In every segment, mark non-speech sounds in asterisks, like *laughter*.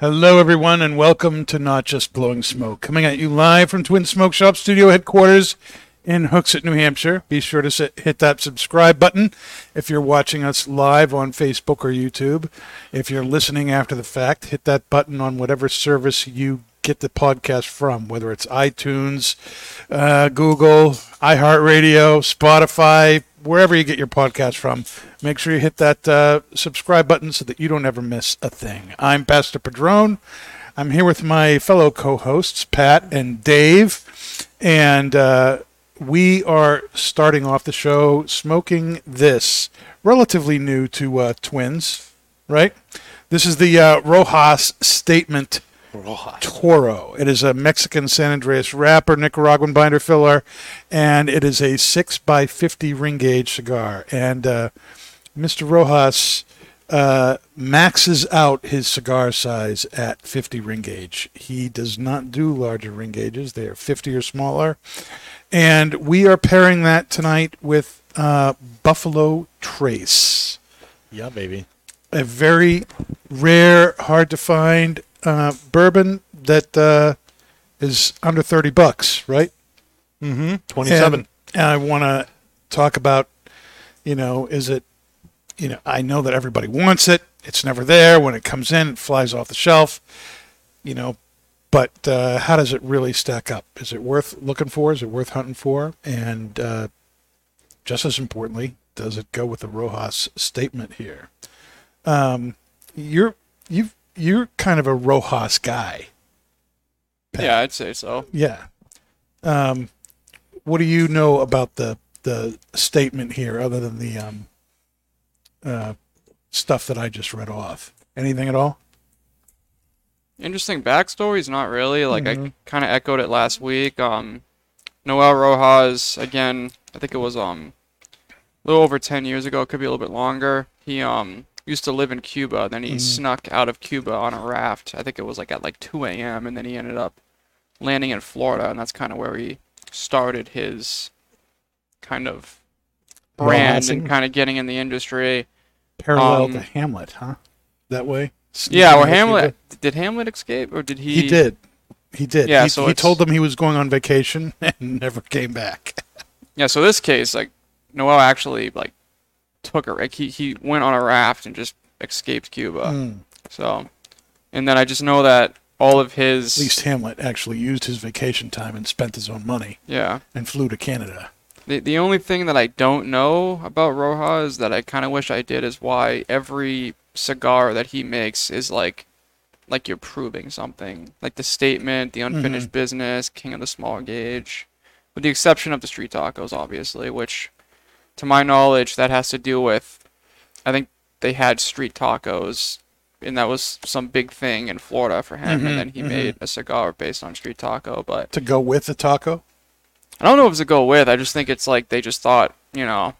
Hello, everyone, and welcome to Not Just Blowing Smoke. Coming at you live from Twin Smoke Shop Studio headquarters in Hooksett, New Hampshire. Be sure to sit, hit that subscribe button if you're watching us live on Facebook or YouTube. If you're listening after the fact, hit that button on whatever service you get the podcast from, whether it's iTunes, uh, Google, iHeartRadio, Spotify, wherever you get your podcast from. Make sure you hit that uh, subscribe button so that you don't ever miss a thing. I'm Pastor Padron. I'm here with my fellow co-hosts Pat and Dave, and uh, we are starting off the show smoking this relatively new to uh, twins, right? This is the uh, Rojas Statement Toro. It is a Mexican San Andreas wrapper, Nicaraguan binder filler, and it is a 6 by 50 ring gauge cigar. And uh, Mr. Rojas uh, maxes out his cigar size at 50 ring gauge. He does not do larger ring gauges, they are 50 or smaller. And we are pairing that tonight with uh, Buffalo Trace Yeah, baby. a very rare, hard to find uh, bourbon that uh, is under thirty bucks, right? Mm-hmm. 27. And, and I want to talk about, you know, is it, you know, I know that everybody wants it. It's never there. When it comes in, it flies off the shelf. You know, but uh, how does it really stack up? Is it worth looking for? Is it worth hunting for? And uh, just as importantly, does it go with the Rojas statement here? Um, you're you you're kind of a Rojas guy. Yeah, I'd say so. Yeah. Um, what do you know about the the statement here, other than the um, uh, stuff that I just read off? Anything at all? Interesting backstories, not really. Like I Mhm. kind of echoed it last week. Um, Noel Rojas, again, I think it was um, a little over 10 years ago. It could be a little bit longer. He um used to live in Cuba. Then he Mhm. snuck out of Cuba on a raft. I think it was like at like 2 a.m. And then he ended up landing in Florida, and that's kind of where he started his kind of brand Rojasing? and kind of getting in the industry. Parallel Um, to Hamlet, huh? That way. Yeah, or Hamlet. Did Hamlet escape, or did he? He did. He did. Yeah, he, so he it's- told them he was going on vacation *laughs* and never came back. Yeah, so this case, like, Noel actually like took a like he he went on a raft and just escaped Cuba. Mm. So, and then I just know that all of his At least Hamlet actually used his vacation time and spent his own money yeah. and flew to Canada. The the only thing that I don't know about Rojas that I kind of wish I did is why every cigar that he makes is like like you're proving something. Like the statement, the unfinished business, king of the small gauge. With the exception of the street tacos obviously, which to my knowledge that has to do with I think they had street tacos and that was some big thing in Florida for him Mhm, and then he mhm. made a cigar based on street taco, but To go with the taco? I don't know if it's a go with. I just think it's like they just thought, you know,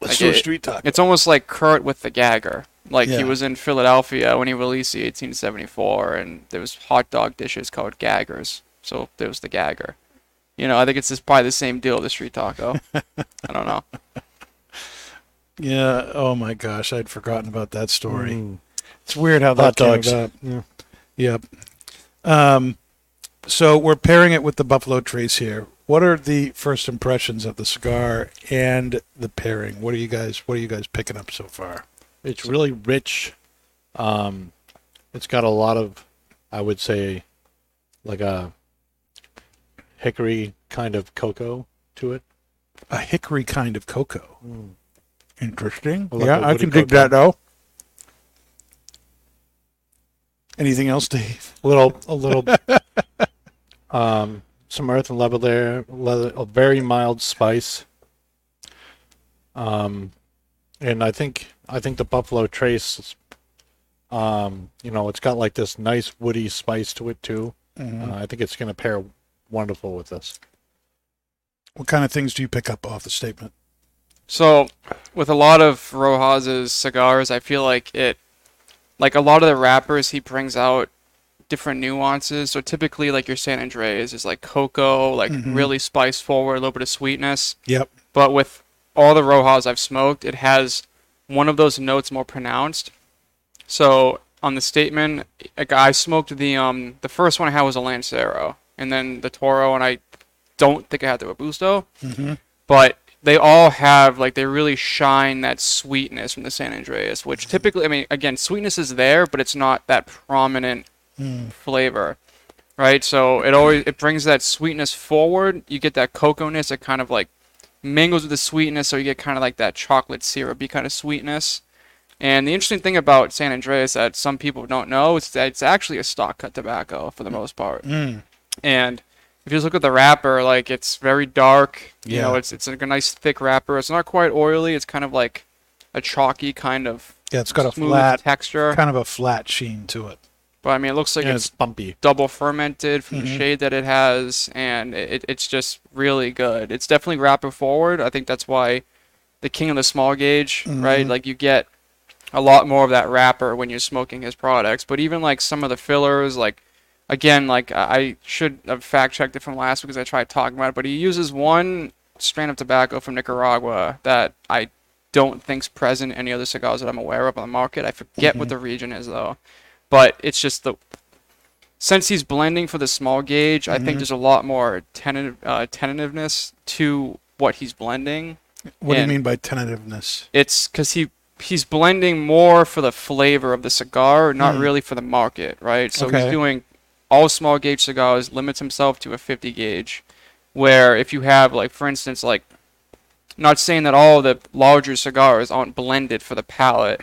Let's Like do it- street taco. it's almost like Kurt with the gagger. Like Yeah. he was in Philadelphia when he released the 1874, and there was hot dog dishes called gaggers. So there was the gagger. You know, I think it's just probably the same deal with the street taco. I don't know. *laughs* Yeah. Oh my gosh, I'd forgotten about that story. Mm. It's weird how that Hot came dogs. about. Yeah. Yep. Um, so we're pairing it with the Buffalo Trace here. What are the first impressions of the cigar and the pairing? What are you guys? What are you guys picking up so far? It's really rich. Um, it's got a lot of, I would say, like a hickory kind of cocoa to it. A hickory kind of cocoa. Interesting. Well, like yeah, I can dig cocoa. that though. Anything else, Dave? A little a little *laughs* um some earth and leather there leather, a very mild spice um and i think i think the buffalo trace um you know it's got like this nice woody spice to it too uh, i think it's going to pair wonderful with this What kind of things do you pick up off the statement? So, with a lot of Rojas's cigars, I feel like it, like a lot of the wrappers, he brings out different nuances. So typically, like your San Andreas is like cocoa, like really spice forward, a little bit of sweetness. Yep. But with all the Rojas I've smoked, it has one of those notes more pronounced. So on the statement, like I smoked the um the first one I had was a Lancero, and then the Toro, and I don't think I had the Robusto, mm-hmm. but they all have like they really shine that sweetness from the San Andreas, which mm-hmm. typically, I mean, again, sweetness is there, but it's not that prominent mm. flavor, right? So it always it brings that sweetness forward. You get that cocoa-ness. It kind of like mingles with the sweetness, so you get kind of like that chocolate syrupy kind of sweetness. And the interesting thing about San Andreas that some people don't know is that it's actually a stalk cut tobacco for the mm. most part. Mm. And if you just look at the wrapper, like it's very dark. You know, it's it's like a nice thick wrapper. It's not quite oily. It's kind of like a chalky kind of Yeah, it's got a flat, texture. kind of a flat sheen to it. But I mean, it looks like and it's it's bumpy double fermented from Mm-hmm. the shade that it has, and it, it's just really good. It's definitely wrapper forward. I think that's why the king of the small gauge, right? Mm-hmm. Like you get a lot more of that wrapper when you're smoking his products. But even like some of the fillers, like again, like I should have fact checked it from last week because I tried talking about it. But he uses one strand of tobacco from Nicaragua that I don't think's present in any other cigars that I'm aware of on the market. I forget what the region is though, but it's just the since he's blending for the small gauge, I think there's a lot more tentative uh, tentativeness to what he's blending. What do you mean by tentativeness? It's because he he's blending more for the flavor of the cigar, not really for the market, right? So Okay. he's doing all small gauge cigars, limits himself to a 50 gauge, where if you have like, for instance, like, not saying that all the larger cigars aren't blended for the palate,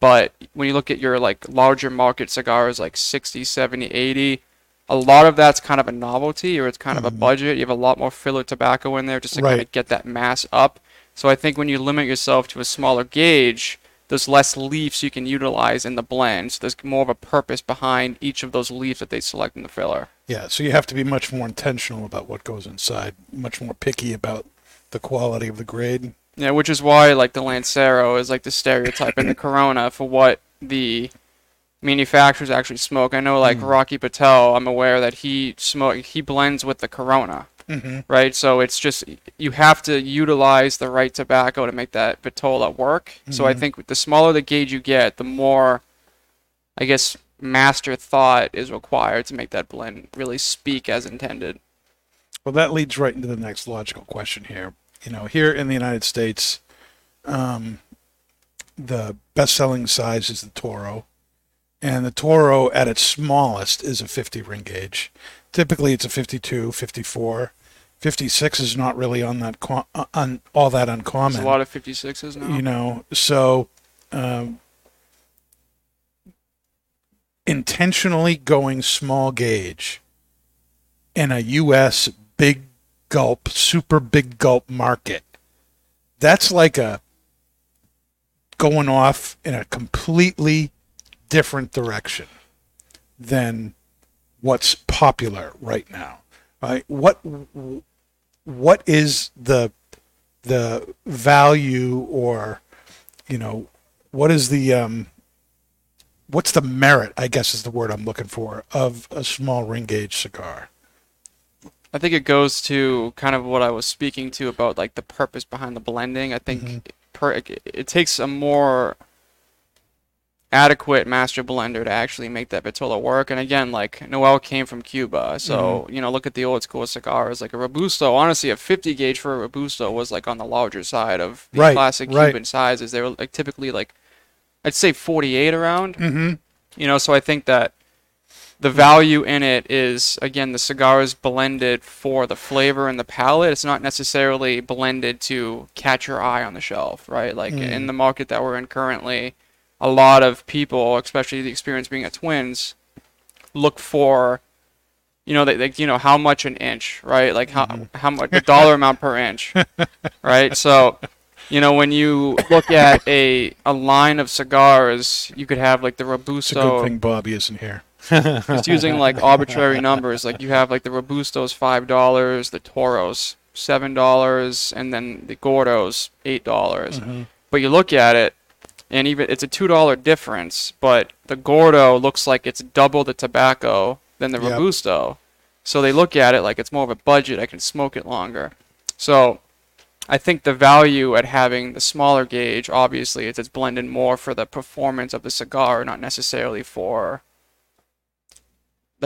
but when you look at your like larger market cigars like 60, 70, 80, a lot of that's kind of a novelty or it's kind of a mm-hmm. budget. You have a lot more filler tobacco in there just to kind of get that mass up. So I think when you limit yourself to a smaller gauge, there's less leaves you can utilize in the blend. So there's more of a purpose behind each of those leaves that they select in the filler. Yeah, so you have to be much more intentional about what goes inside, much more picky about the quality of the grade. Yeah, which is why like the Lancero is like the stereotype in the *coughs* Corona for what the manufacturers actually smoke. I know like mm. Rocky Patel, I'm aware that he smoke he blends with the Corona. Mm-hmm. Right? So it's just you have to utilize the right tobacco to make that Vitola work. So I mm-hmm. think the smaller the gauge you get, the more I guess master thought is required to make that blend really speak as intended. Well, that leads right into the next logical question here. You know, here in the United States, um, the best-selling size is the Toro, and the Toro at its smallest is a 50 ring gauge. Typically, it's a 52, 54. 56 is not really on that co- uh, on all that uncommon. There's a lot of 56s now. you know so um, intentionally going small gauge in a us big gulp super big gulp market. That's like a going off in a completely different direction than what's popular right now. Right what what is the the value or you know what is the um what's the merit i guess is the word i'm looking for of a small ring gauge cigar I think it goes to kind of what I was speaking to about like the purpose behind the blending. I think Mm-hmm. per, it, it takes a more adequate master blender to actually make that Vitola work. And again, like Noel came from Cuba, so Mm-hmm. you know, look at the old school cigars. Like a Robusto, honestly, a 50 gauge for a Robusto was like on the larger side of the Right, classic right. Cuban sizes. They were like typically like I'd say 48 around. mm-hmm You know, so I think that the value in it is again the cigar is blended for the flavor and the palate. It's not necessarily blended to catch your eye on the shelf, right? Like in mm. the market that we're in currently, a lot of people, especially the experience being at Twins, look for, you know, they, they you know how much an inch, right? Like how mm-hmm. how much the dollar amount per inch, *laughs* right? So, you know, when you look at a a line of cigars, you could have like the Robusto. It's a good thing Bobby isn't here. Just using like arbitrary numbers. Like you have like the Robustos five dollars, the Toros seven dollars, and then the Gordos eight dollars. Mm-hmm. But you look at it, and even it's a two dollar difference. But the Gordo looks like it's double the tobacco than the Yep. Robusto. So they look at it like it's more of a budget. I can smoke it longer. So I think the value at having the smaller gauge, obviously, is it's blended more for the performance of the cigar, not necessarily for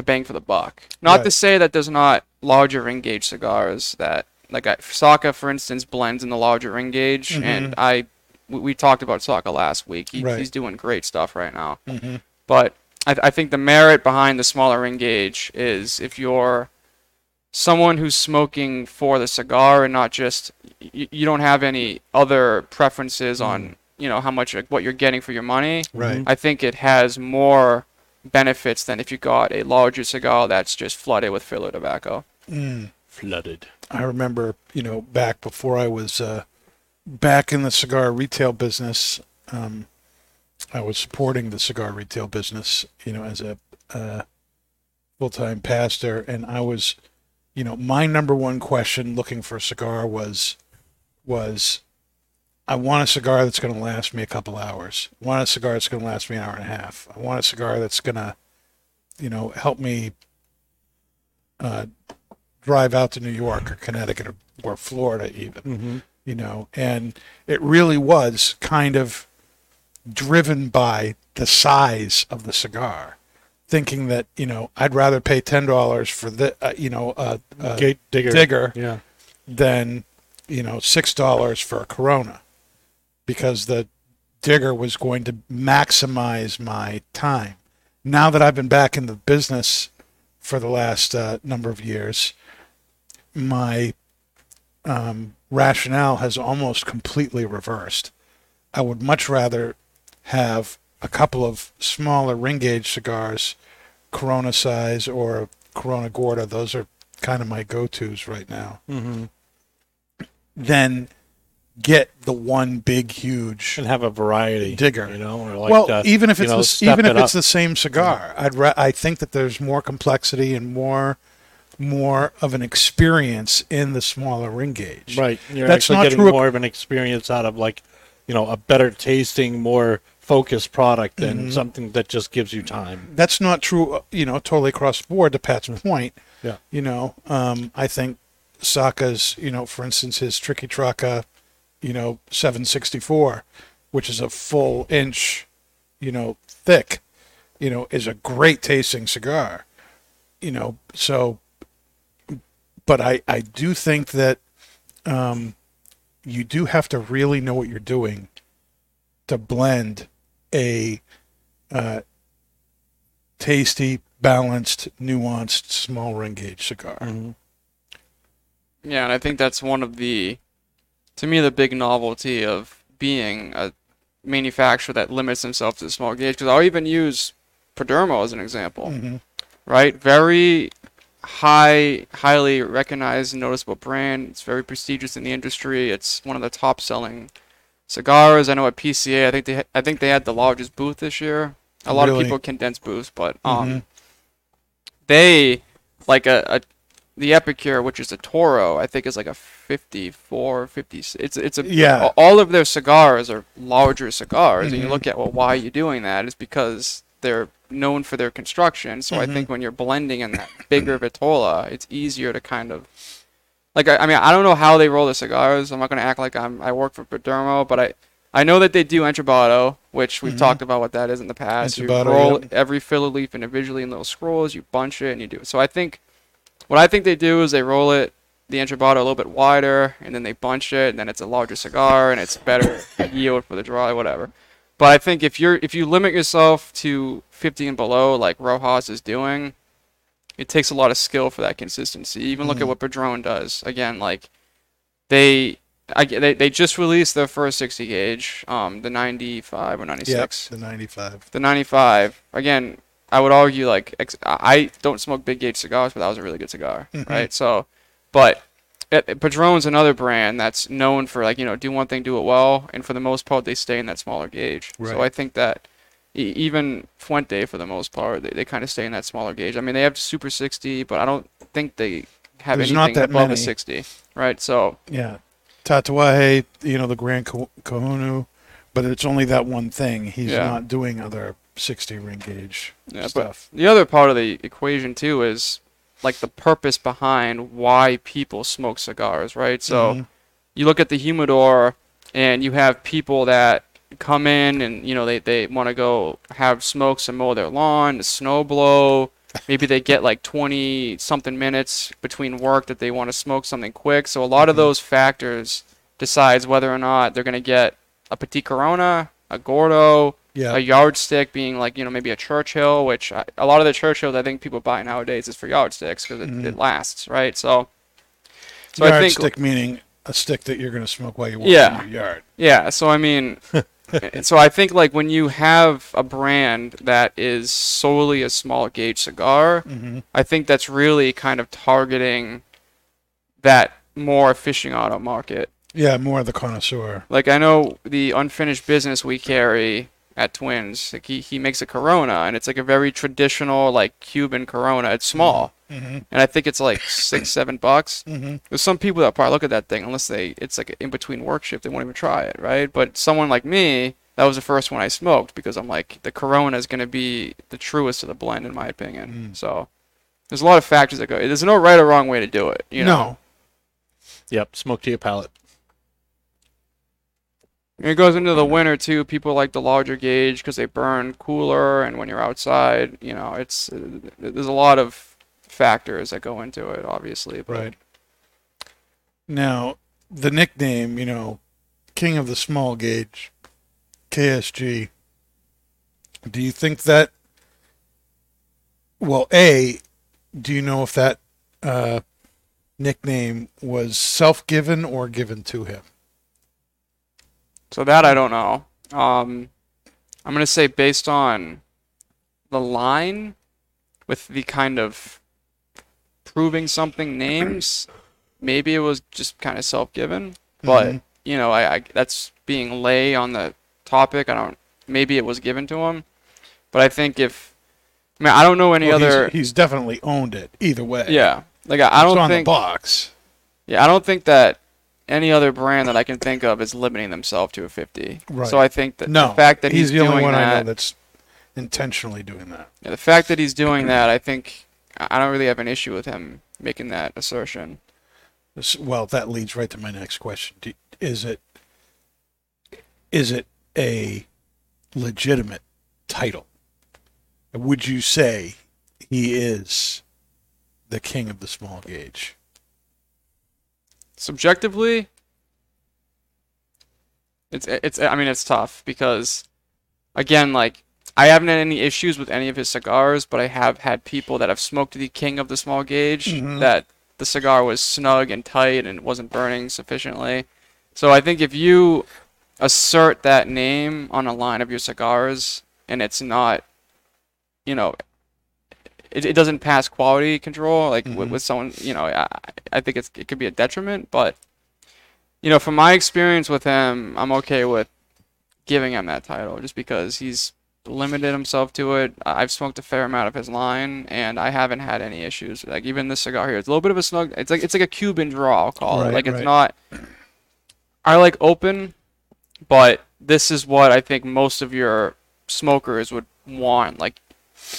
the bang for the buck. Not to say that there's not larger ring gauge cigars that, like I, Saka, for instance, blends in the larger ring gauge, mm-hmm. and I, we, we talked about Saka last week. He, Right. He's doing great stuff right now. Mm-hmm. But I, I think the merit behind the smaller ring gauge is if you're someone who's smoking for the cigar and not just you, you don't have any other preferences mm-hmm. on you know how much like, what you're getting for your money Right. i think it has more benefits than if you got a larger cigar that's just flooded with filler tobacco Flooded. I remember, you know, back before I was uh, back in the cigar retail business, um, I was supporting the cigar retail business, you know, as a uh, full time pastor. And I was, you know, my number one question looking for a cigar was, was, I want a cigar that's going to last me a couple hours. I want a cigar that's going to last me an hour and a half. I want a cigar that's going to, you know, help me uh, drive out to New York or Connecticut or, or Florida even, you know, and it really was kind of driven by the size of the cigar, thinking that you know I'd rather pay ten dollars for the uh, you know a, a Gate digger. digger Yeah. than you know six dollars for a Corona, because the digger was going to maximize my time. Now that I've been back in the business for the last uh, number of years, my um, rationale has almost completely reversed. I would much rather have a couple of smaller ring gauge cigars, Corona size or Corona Gorda. Those are kind of my go tos right now. Mm-hmm. Than get the one big huge And have a variety. Digger. You know, or like well, the, even if it's know, the, even if it it's the same cigar, I'd ra- I think that there's more complexity and more more of an experience in the smaller ring gauge. Right. You're That's actually not getting true- more of an experience out of like, you know, a better tasting, more focused product than Mm-hmm. something that just gives you time. That's not true. uh, You know, totally across the board. To Pat's point, Yeah. you know, um, I think Saka's, you know, for instance, his Triqui Traca, you know, 764, which is a full inch, you know, thick, you know, is a great tasting cigar. You know, so, but I, I do think that um, you do have to really know what you're doing to blend a uh, tasty, balanced, nuanced, small ring gauge cigar. Yeah, and I think that's one of the, to me, the big novelty of being a manufacturer that limits themselves to the small gauge. Because I'll even use Perdomo as an example, right? Very high, highly recognized, and noticeable brand. It's very prestigious in the industry. It's one of the top-selling cigars. I know at PCA, I think they, ha- I think they had the largest booth this year. A lot Really? of people condense booths, but um, they like a, a the Epicure, which is a Toro, I think is like a 54, 50. It's it's a Yeah. All of their cigars are larger cigars, and you Mm-hmm. look at well, why are you doing that? It's because they're known for their construction. So I Mm-hmm. think when you're blending in that bigger Vitola, it's easier to kind of like I, I mean I don't know how they roll the cigars. I'm not gonna act like I'm I work for Perdomo, but I I know that they do enchilada, which we've talked about what that is in the past. You roll Mm-hmm. yep. every filler leaf individually in little scrolls, you bunch it, and you do it. So I think what I think they do is they roll it the enchilada a little bit wider, and then they bunch it, and then it's a larger cigar, and it's better *coughs* yield for the dry, whatever. But I think if you're if you limit yourself to 50 and below, like Rojas is doing, it takes a lot of skill for that consistency. Even look at what Padron does. Again, like they. I, they, they just released their first 60 gauge, um, the 95 or 96 Yep, the 95. the 95 again I would argue like ex- I don't smoke big gauge cigars, but that was a really good cigar, mm-hmm. right? So, but eh, eh, it, it- Padron's another brand that's known for like you know do one thing, do it well, and for the most part they stay in that smaller gauge. Right. So I think that e- even Fuente for the most part they, they kind of stay in that smaller gauge. I mean they have Super 60, but I don't think they have There's anything above many. a 60, right? So Yeah. Tatuaje, you know, the Grand Ka- Kahunu, but it's only that one thing. He's Yeah. not doing other 60 ring gauge Yeah, stuff. the other part of the equation too is like the purpose behind why people smoke cigars, right? So Mhm. you look at the humidor and you have people that come in and you know they, they want to go have smokes and mow their lawn, the snow blow. Maybe they get like 20 something minutes between work that they want to smoke something quick. So a lot of those factors decides whether or not they're going to get a Petit Corona, a Gordo, Yeah. a yardstick being like you know maybe a Churchill, which I, a lot of the Churchills I think people buy nowadays is for yardsticks because it, it lasts, right? So, so I think stick meaning a stick that you're going to smoke while you walk Yeah. in your yard. yeah. So I mean, *laughs* so I think like when you have a brand that is solely a small gauge cigar, Mhm. I think that's really kind of targeting that more aficionado market. Yeah, more the connoisseur. Like I know the unfinished business we carry at Twins. Like he, he makes a Corona, and it's like a very traditional like Cuban Corona. It's small, Mm-hmm. and I think it's like six *coughs* seven bucks. Mm-hmm. There's some people that probably look at that thing unless they it's like in between work shift, they won't even try it, right? But someone like me, that was the first one I smoked because I'm like the Corona is gonna be the truest of the blend in my opinion. Mm. So there's a lot of factors that go. There's no right or wrong way to do it. You know? No. Yep, smoke to your palate. It goes into the winter too. People like the larger gauge because they burn cooler, and when you're outside, you know, it's uh, there's a lot of factors that go into it, obviously. But Right. Now, the nickname, you know, King of the Small Gauge, KSG, do you think that, well, A, do you know if that uh, nickname was self given or given to him? So that I don't know. Um, I'm gonna say based on the line with the kind of proving something names, *clears throat* maybe it was just kind of self-given. But Mhm. you know, I, I that's being lay on the topic. I don't. Maybe it was given to him, but I think if I mean I don't know any Well, other. He's, definitely owned it either way. yeah, like I, I don't on think. the box. Yeah, I don't think that any other brand that I can think of is limiting themselves to a 50. Right. So I think that No, the fact that he's, he's, the only one that, I know that's intentionally doing that. yeah, the fact that he's doing that, I think I I don't really have an issue with him making that assertion. Well, that leads right to my next question. Is it is it a legitimate title? Would you say he is the king of the small gauge? Subjectively, it's it's I mean it's tough because again like I haven't had any issues with any of his cigars, but I have had people that have smoked the king of the small gauge Mhm. that the cigar was snug and tight and wasn't burning sufficiently. So I think if you assert that name on a line of your cigars and it's not, you know, it, it doesn't pass quality control like with, Mhm. with someone, you know, I, I think it's it could be a detriment. But you know, from my experience with him, I'm okay with giving him that title just because he's limited himself to it. I've smoked a fair amount of his line, and I haven't had any issues. Like even this cigar here, it's a little bit of a snug. It's like it's like a Cuban draw. I'll call Right, it. Like it's right. not. I like open, but this is what I think most of your smokers would want. Like,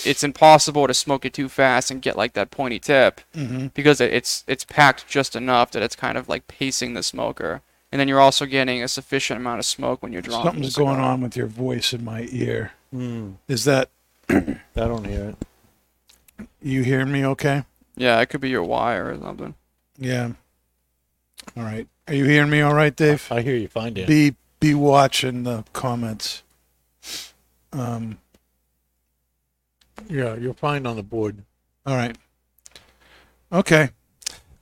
it's impossible to smoke it too fast and get like that pointy tip Mm-hmm. because it's it's packed just enough that it's kind of like pacing the smoker. And then you're also getting a sufficient amount of smoke when you're drawing. from the Something's going on with your voice in my ear. Mm, Is that *coughs* I don't hear it. you hearing me? Okay. Yeah, it could be your wire or something. Yeah. All right. Are you hearing me? All right, Dave. I hear you fine, Dan. Be be watching the comments. Um. Yeah, you'll find on the board. All right. Okay.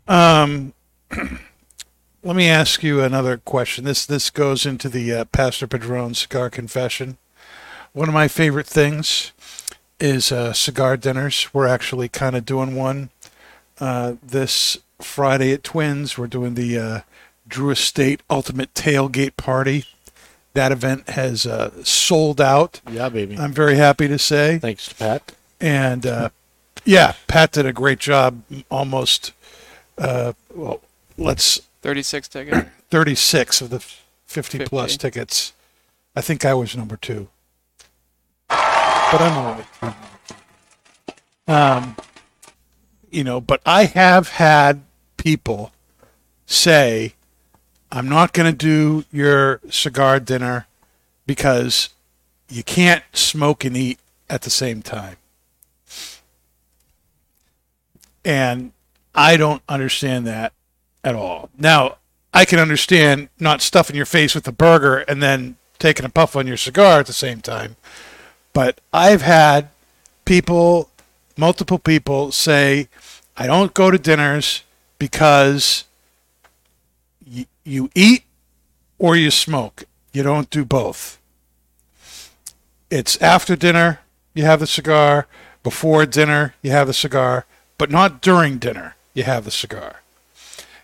Um, *clears throat* let me ask you another question. This this goes into the uh, Pastor Padron cigar confession. One of my favorite things is uh, cigar dinners. We're actually kind of doing one uh, this Friday at Twins. We're doing the uh, Drew Estate Ultimate Tailgate Party. That event has uh, sold out. Yeah, baby. I'm very happy to say. Thanks to Pat. And uh, yeah, Pat did a great job. Almost, uh, well, let's 36 ticket. *clears throat* 36 of the 50 plus 50. tickets. I think I was number two. But I'm all right. Um, you know, but I have had people say, I'm not going to do your cigar dinner because you can't smoke and eat at the same time. And I don't understand that at all. Now, I can understand not stuffing your face with a burger and then taking a puff on your cigar at the same time. But I've had people, multiple people say, I don't go to dinners because you eat or you smoke. You don't do both. It's after dinner, you have the cigar. Before dinner, you have the cigar. But not during dinner, you have the cigar.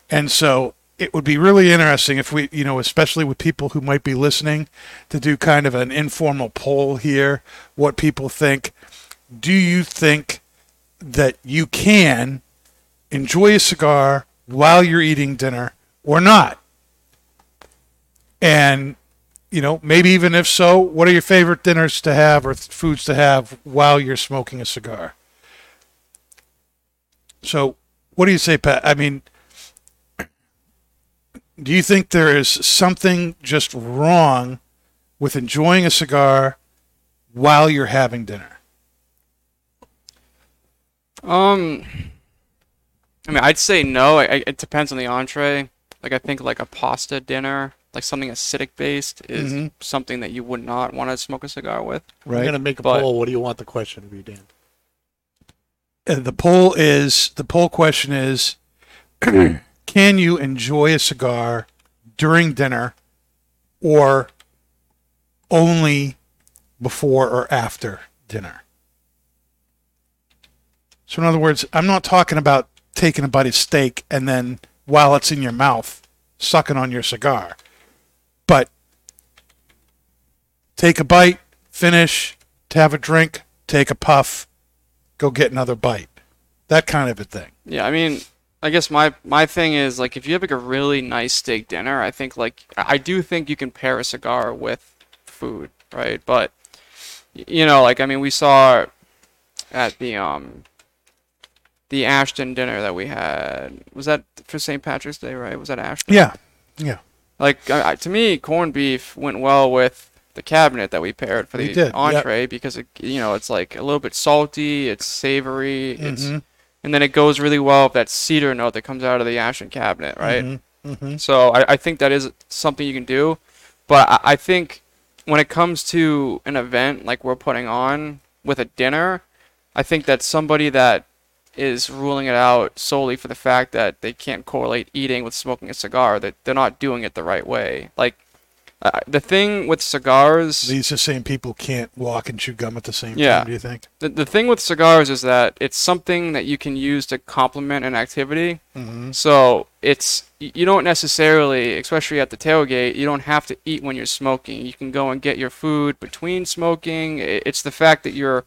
And so it would be really interesting if we, you know, especially with people who might be listening, to do kind of an informal poll here, what people think. Do you think that you can enjoy a cigar while you're eating dinner or not? And, you know, maybe even if so, what are your favorite dinners to have or th- foods to have while you're smoking a cigar? So, what do you say, Pat? I mean, do you think there is something just wrong with enjoying a cigar while you're having dinner? Um, I mean, I'd say no. It depends on the entree. Like, I think like a pasta dinner, like something acidic based, is Mhm. something that you would not want to smoke a cigar with. I'm Right. gonna make a But- poll. What do you want the question to be, Dan? And the poll is the poll question is *clears throat* can you enjoy a cigar during dinner or only before or after dinner? So in other words, I'm not talking about taking a bite of steak and then while it's in your mouth sucking on your cigar. But take a bite, finish, to have a drink, take a puff, go get another bite. That kind of a thing. Yeah, I mean, I guess my my thing is like if you have like a really nice steak dinner, I think like I I do think you can pair a cigar with food, right? But you know, like I mean, we saw at the um the Ashton dinner that we had. Was that for St. Patrick's Day, right? Was that Ashton? Yeah. Yeah. Like I- to me, corned beef went well with the cabinet that we paired for We the did, yep. entree because it, you know it's like a little bit salty, it's savory, it's Mhm. and then it goes really well with that cedar note that comes out of the Ashton cabinet, right? Mhm. Mhm. So I, I think that is something you can do, but I, I think when it comes to an event like we're putting on with a dinner, I think that somebody that is ruling it out solely for the fact that they can't correlate eating with smoking a cigar, that they're not doing it the right way. Like uh, the thing with cigars, These the same people can't walk and chew gum at the same Yeah. time, do you think? the, the thing with cigars is that it's something that you can use to complement an activity. Mm-hmm. So it's you don't necessarily, especially at the tailgate, you don't have to eat when you're smoking. You can go and get your food between smoking. It's the fact that you're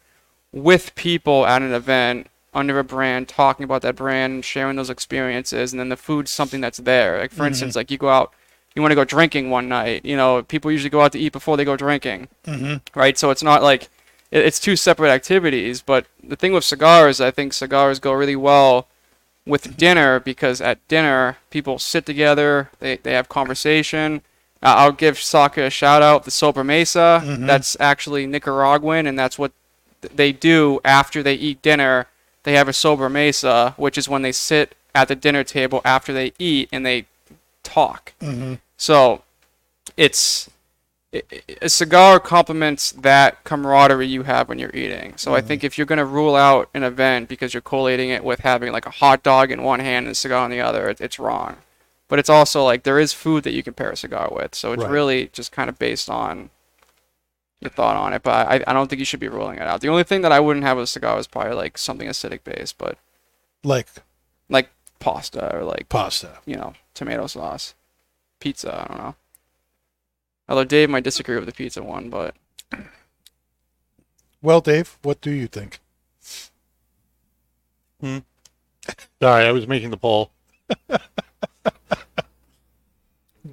with people at an event under a brand, talking about that brand, sharing those experiences, and then the food's something that's there. Like for instance, like you go out, you want to go drinking one night. You know, people usually go out to eat before they go drinking Mm-hmm. right? So it's not like it- it's two separate activities. But the thing with cigars, I think cigars go really well with dinner because at dinner people sit together, they they have conversation. Uh, I'll give Saka a shout out, the Sobremesa. Mhm. That's actually Nicaraguan, and that's what th- they do after they eat dinner. They have a Sobremesa, which is when they sit at the dinner table after they eat and they talk. Mm-hmm. So it's a cigar complements that camaraderie you have when you're eating. So I think if you're going to rule out an event because you're collating it with having like a hot dog in one hand and a cigar in the other, it, it's wrong. But it's also like there is food that you can pair a cigar with. So it's Right. really just kind of based on your thought on it, but I, I don't think you should be ruling it out. The only thing that I wouldn't have with a cigar is probably like something acidic based, but Like like pasta or like pasta. you know tomato sauce, pizza. I don't know. Although Dave might disagree with the pizza one, but Well, Dave, what do you think? Hmm. Sorry, I was making the poll. *laughs*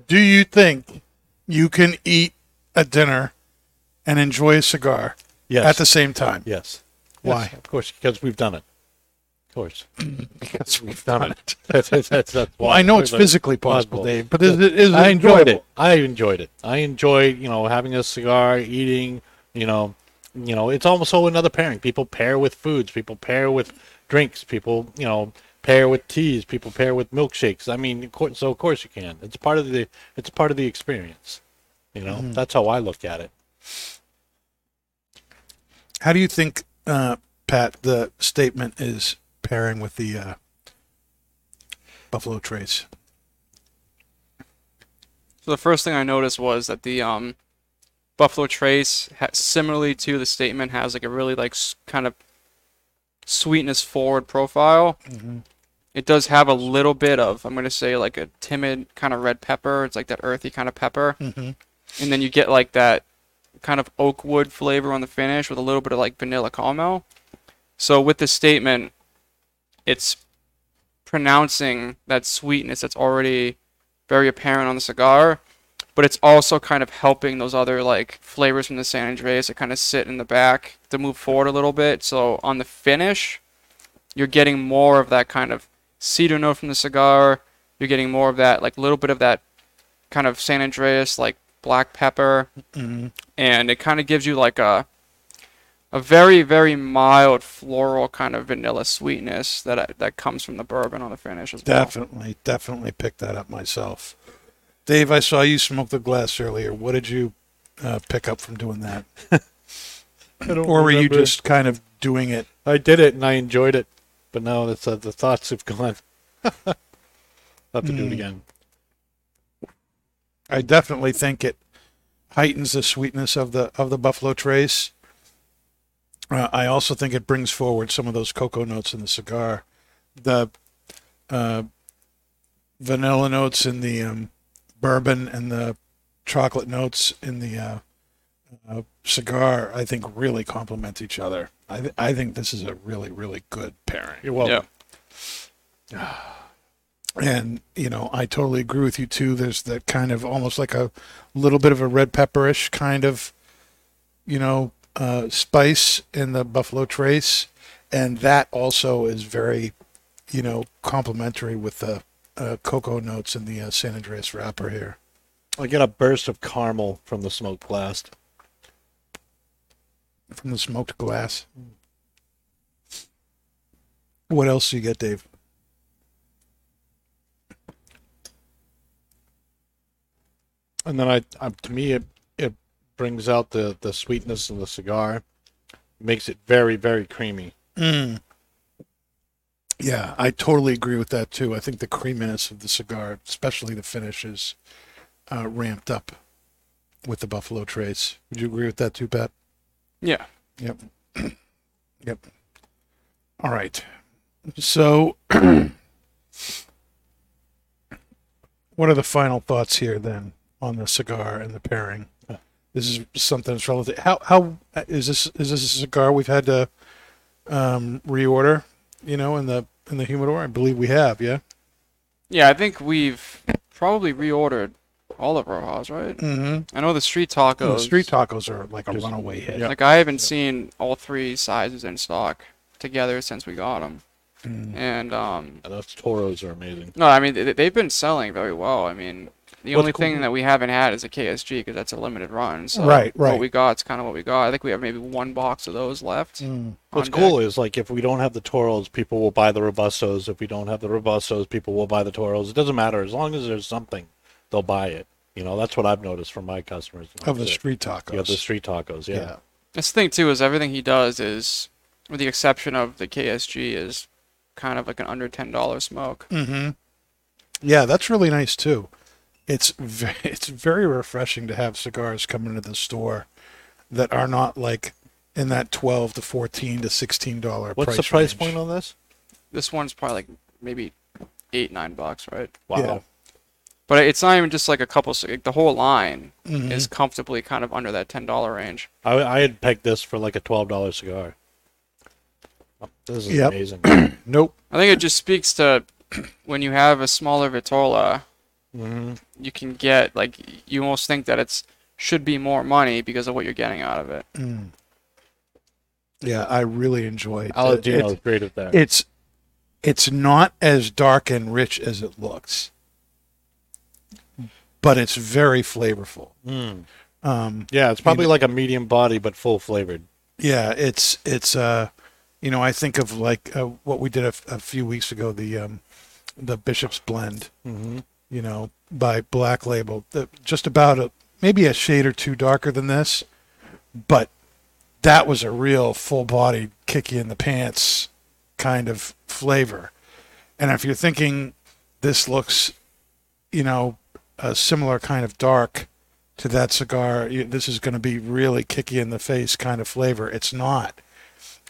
Do you think you can eat a dinner and enjoy a cigar Yes. at the same time? yes. Why? Yes, of course, because we've done it. Of course. *laughs* because we've done it. that's, *laughs* that's, that's, that's Well. I know it's physically possible, possible. Dave, but is it is I enjoyed it. I enjoyed it. I enjoyed, you know, having a cigar, eating, you know, you know, it's almost also another pairing. People pair with foods, people pair with drinks, people, you know, pair with teas, people pair with milkshakes. I mean, so of course you can. It's part of the it's part of the experience. You know, Mm-hmm. that's how I look at it. How do you think, uh, Pat, the statement is pairing with the uh, Buffalo Trace? So the first thing I noticed was that the um, Buffalo Trace, ha- similarly to the statement, has like a really like s- kind of sweetness forward profile. It does have a little bit of, I'm gonna say, like a timid kind of red pepper. It's like that earthy kind of pepper, Mhm. and then you get like that kind of oak wood flavor on the finish with a little bit of like vanilla caramel. So with the statement, it's pronouncing that sweetness that's already very apparent on the cigar, but it's also kind of helping those other like flavors from the San Andreas to kind of sit in the back to move forward a little bit. So on the finish, you're getting more of that kind of cedar note from the cigar. You're getting more of that like little bit of that kind of San Andreas like black pepper, Mhm. and it kind of gives you like a a very very mild floral kind of vanilla sweetness that that comes from the bourbon on the finish as well. Definitely, definitely picked that up myself. Dave, I saw you smoke the glass earlier. What did you uh, pick up from doing that? I don't Or were you just kind of doing it? I did it and I enjoyed it, but now that's, uh, the thoughts have *laughs* gone. I'll have to do it Mm. again. I definitely think it heightens the sweetness of the of the Buffalo Trace. Uh, I also think it brings forward some of those cocoa notes in the cigar, the uh, vanilla notes in the um, bourbon and the chocolate notes in the uh, uh, cigar. I think really complement each other. I th- I think this is a really really good pairing. You're welcome. And you know, I totally agree with you too. There's that kind of almost like a little bit of a red pepperish kind of, you know, uh, spice in the Buffalo Trace, and that also is very, you know, complementary with the uh, cocoa notes in the uh, San Andreas wrapper here. I get a burst of caramel from the smoke blast. from the smoked glass. What else do you get, Dave? And then I, I to me, it, it brings out the, the sweetness of the cigar, makes it very, very creamy. Mm. Yeah, I totally agree with that too. I think the creaminess of the cigar, especially the finish, is uh, ramped up with the Buffalo Trace. Would you agree with that too, Pat? Yeah. Yep. *clears throat* yep. All right. So, *clears throat* what are the final thoughts here then on the cigar and the pairing? This is something that's relative. How how is this? Is this a cigar we've had to um, reorder? You know, in the in the humidor, I believe we have. Yeah. Yeah, I think we've probably reordered all of Rojas, right? Mm-hmm. I know the street tacos. the street tacos are like a Just- runaway hit. yeah. Like I haven't seen all three sizes in stock together since we got them. Mm. And um, And those toros are amazing. no, I mean they've been selling very well. I mean, the What's only cool- thing that we haven't had is a KSG because that's a limited run. So Right, right. What we got's kind of what we got. I think we have maybe one box of those left. Mm. What's on cool is like if we don't have the toros, people will buy the robustos. If we don't have the robustos, people will buy the toros. It doesn't matter as long as there's something, they'll buy it. You know, that's what I've noticed from my customers. Of the That's it. street tacos. Yeah, the street tacos. Yeah. yeah. That's the thing too is everything he does is, with the exception of the KSG, is kind of like an under ten dollar smoke. Mm-hmm. Yeah, that's really nice too. It's ve- *laughs* it's very refreshing to have cigars come into the store that are not like in that twelve to fourteen to sixteen dollar. What's price the price range. point on this? This one's probably like maybe eight nine bucks, right? Wow. Yeah. But it's not even just like a couple. Like the whole line Mhm. is comfortably kind of under that ten dollar range. I, I had pegged this for like a twelve dollar cigar. Oh, This is Yep. amazing. *coughs* Nope. I think it just speaks to when you have a smaller Vitola, hmm you can get like you almost think that it's should be more money because of what you're getting out of it. Mm. Yeah, I really enjoyed. it. Aladino is It's- great at that. it's it's not as dark and rich as it looks, but it's very flavorful. Mm. Um, Yeah, it's probably like a medium body but full flavored. yeah, it's it's uh, you know, I think of like uh, what we did a, f- a few weeks ago, the um, the Bishop's Blend, Mm-hmm. You know, by Black Label, just about a maybe a shade or two darker than this, but that was a real full bodied kick you in the pants kind of flavor. And if you're thinking this looks, you know, a similar kind of dark to that cigar, this is going to be really kick you in the face kind of flavor. It's not.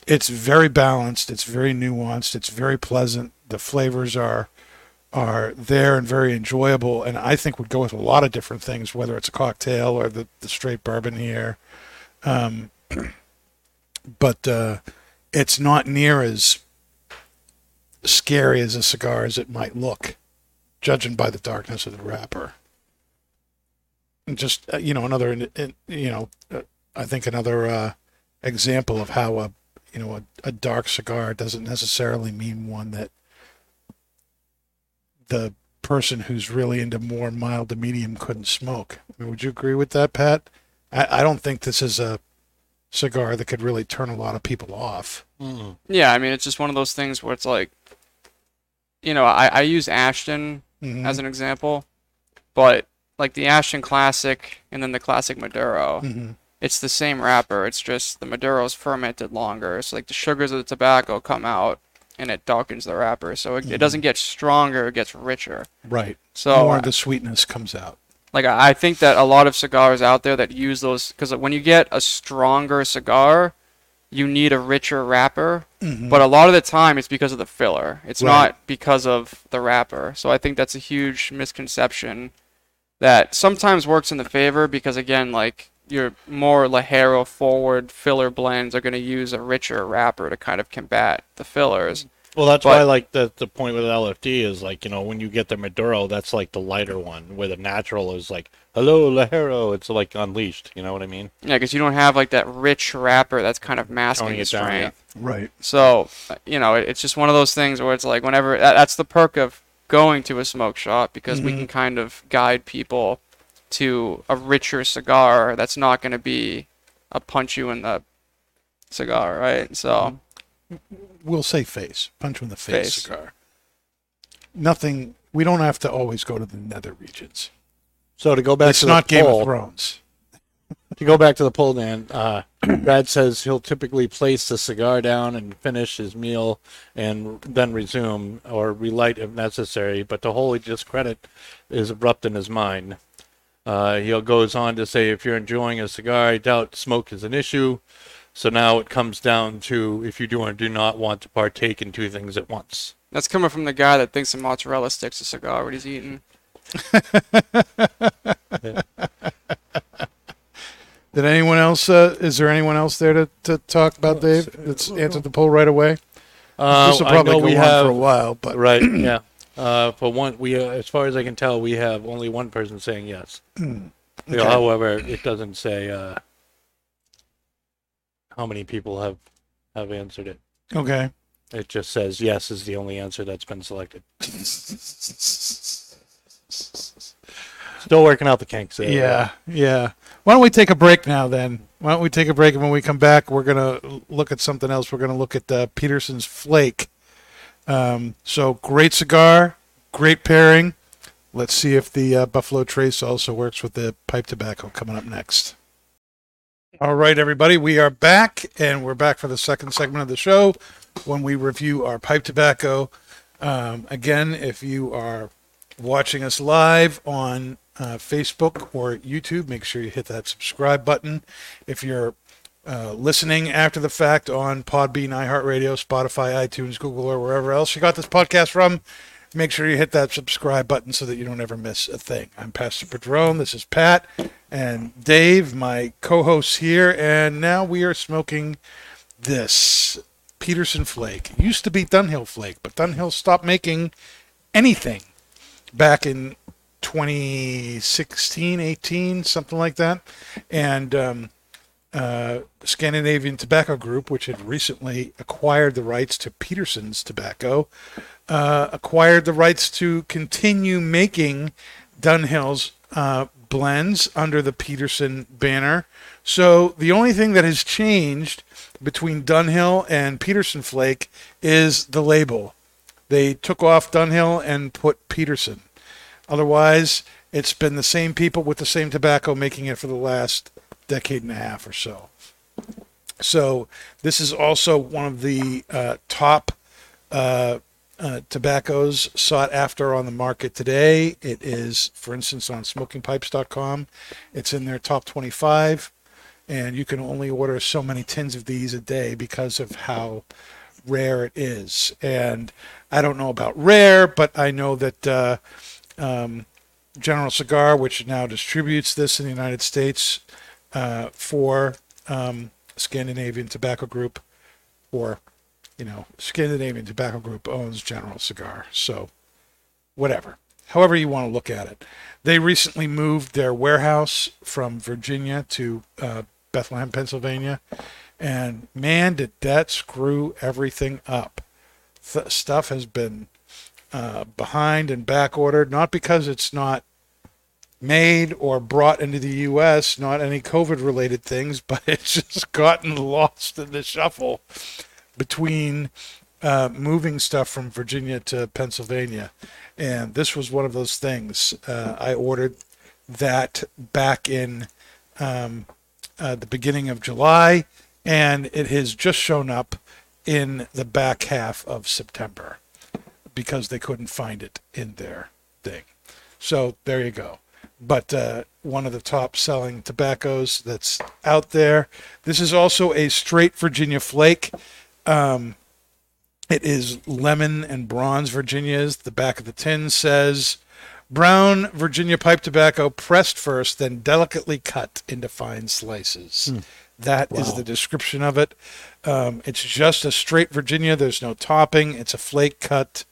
It's very balanced. It's very nuanced. It's very pleasant. The flavors are are there and very enjoyable, and I think would go with a lot of different things, whether it's a cocktail or the, the straight bourbon here. Um, *clears throat* but uh, it's not near as scary as a cigar as it might look, judging by the darkness of the wrapper. And just uh, you know, another you know, uh, I think another uh, example of how a you know a, a dark cigar doesn't necessarily mean one that the person who's really into more mild to medium couldn't smoke. I mean, would you agree with that, Pat? I, I don't think this is a cigar that could really turn a lot of people off. Mm-mm. Yeah, I mean it's just one of those things where it's like, you know, I, I use Ashton Mhm. as an example, but like the Ashton Classic and then the Classic Maduro, Mhm. it's the same wrapper. It's just the Maduro's fermented longer, so like the sugars of the tobacco come out and it darkens the wrapper, so it, it doesn't get stronger, it gets richer. Right. So more of the sweetness comes out. like I think that a lot of cigars out there that use those because when you get a stronger cigar, you need a richer wrapper. Mhm. But a lot of the time, it's because of the filler. It's Right. not because of the wrapper. So I think that's a huge misconception that sometimes works in the favor because again, like your more Ligero forward filler blends are going to use a richer wrapper to kind of combat the fillers. Well, that's But- why like the the point with LFD is like you know when you get the Maduro, that's like the lighter one, where the natural is like hello Ligero, it's like unleashed. You know what I mean? Yeah, because you don't have like that rich wrapper that's kind of masking Toning the it down, yeah. strength. Right. So, you know, it, it's just one of those things where it's like whenever that, that's the perk of going to a smoke shop because we Mhm. can kind of guide people to a richer cigar that's not going to be a punch you in the cigar, right? So, We'll say face. Punch you in the face, Face. cigar. Nothing. We don't have to always go to the nether regions. So to go back it's to not the Game poll, of Thrones. to go back to the poll, Dan, uh, *clears throat* Brad says he'll typically place the cigar down and finish his meal and then resume or relight if necessary, but to wholly discredit is abrupt in his mind. Uh, he goes on to say, if you're enjoying a cigar, I doubt smoke is an issue. So now it comes down to if you do or do not want to partake in two things at once. that's coming from the guy that thinks a mozzarella stick's a cigar when he's eating. *laughs* Did anyone else? Uh, is there anyone else there to, to talk about, Dave? That's answered the poll right away. Uh, this will I probably know go we on have for a while, but right, yeah. Uh, for one, we uh, as far as I can tell, we have only one person saying yes. *clears throat* You know, Okay. however, it doesn't say uh, how many people have have answered it. okay. It just says yes is the only answer that's been selected. Still working out the kinks. there. Yeah, yeah. Why don't we take a break now then? Why don't we take a break and when we come back, we're gonna look at something else. We're gonna look at uh, Peterson's Flake. Um, so great cigar, great pairing. Let's see if the uh, Buffalo Trace also works with the pipe tobacco coming up next. All right, everybody, we are back, and we're back for the second segment of the show when we review our pipe tobacco. Um, again, if you are watching us live on uh, Facebook or YouTube, make sure you hit that subscribe button. If you're uh, listening after the fact on Podbean, iHeartRadio, Spotify, iTunes, Google, or wherever else you got this podcast from, make sure you hit that subscribe button so that you don't ever miss a thing. I'm Pastor Padron. This is Pat and Dave, my co-hosts here, and now we are smoking this Peterson Flake. It used to be Dunhill Flake, but Dunhill stopped making anything back in 2016, 18, something like that, and um, uh, Scandinavian Tobacco Group, which had recently acquired the rights to Peterson's tobacco, uh, acquired the rights to continue making Dunhill's uh, blends under the Peterson banner. So the only thing that has changed between Dunhill and Peterson Flake is the label. They took off Dunhill and put Peterson. Otherwise, it's been the same people with the same tobacco making it for the last decade and a half or so. So this is also one of the uh, top uh, uh, tobaccos sought after on the market today. It is, for instance, on smokingpipes.com. It's in their top 25, and you can only order so many tins of these a day because of how rare it is. And I don't know about rare, but I know that uh, um, General Cigar, which now distributes this in the United States uh, for um, Scandinavian Tobacco Group, or you know, Scandinavian Tobacco Group owns General Cigar. So, whatever. However you want to look at it. They recently moved their warehouse from Virginia to uh, Bethlehem, Pennsylvania. And man, did that screw everything up. Th- stuff has been uh, behind and back ordered, not because it's not made or brought into the U.S., not any COVID related things, *laughs* but it's just gotten lost in the shuffle between uh, moving stuff from Virginia to Pennsylvania. And this was one of those things. Uh, I ordered that back in um, uh, the beginning of July, and it has just shown up in the back half of September because they couldn't find it in their thing. So there you go. But uh, one of the top selling tobaccos that's out there. This is also a straight Virginia flake. Um, it is lemon and bronze Virginias. The back of the tin says brown Virginia pipe tobacco pressed first, then delicately cut into fine slices. That is the description of it. Um, it's just a straight Virginia. There's no topping. It's a flake cut.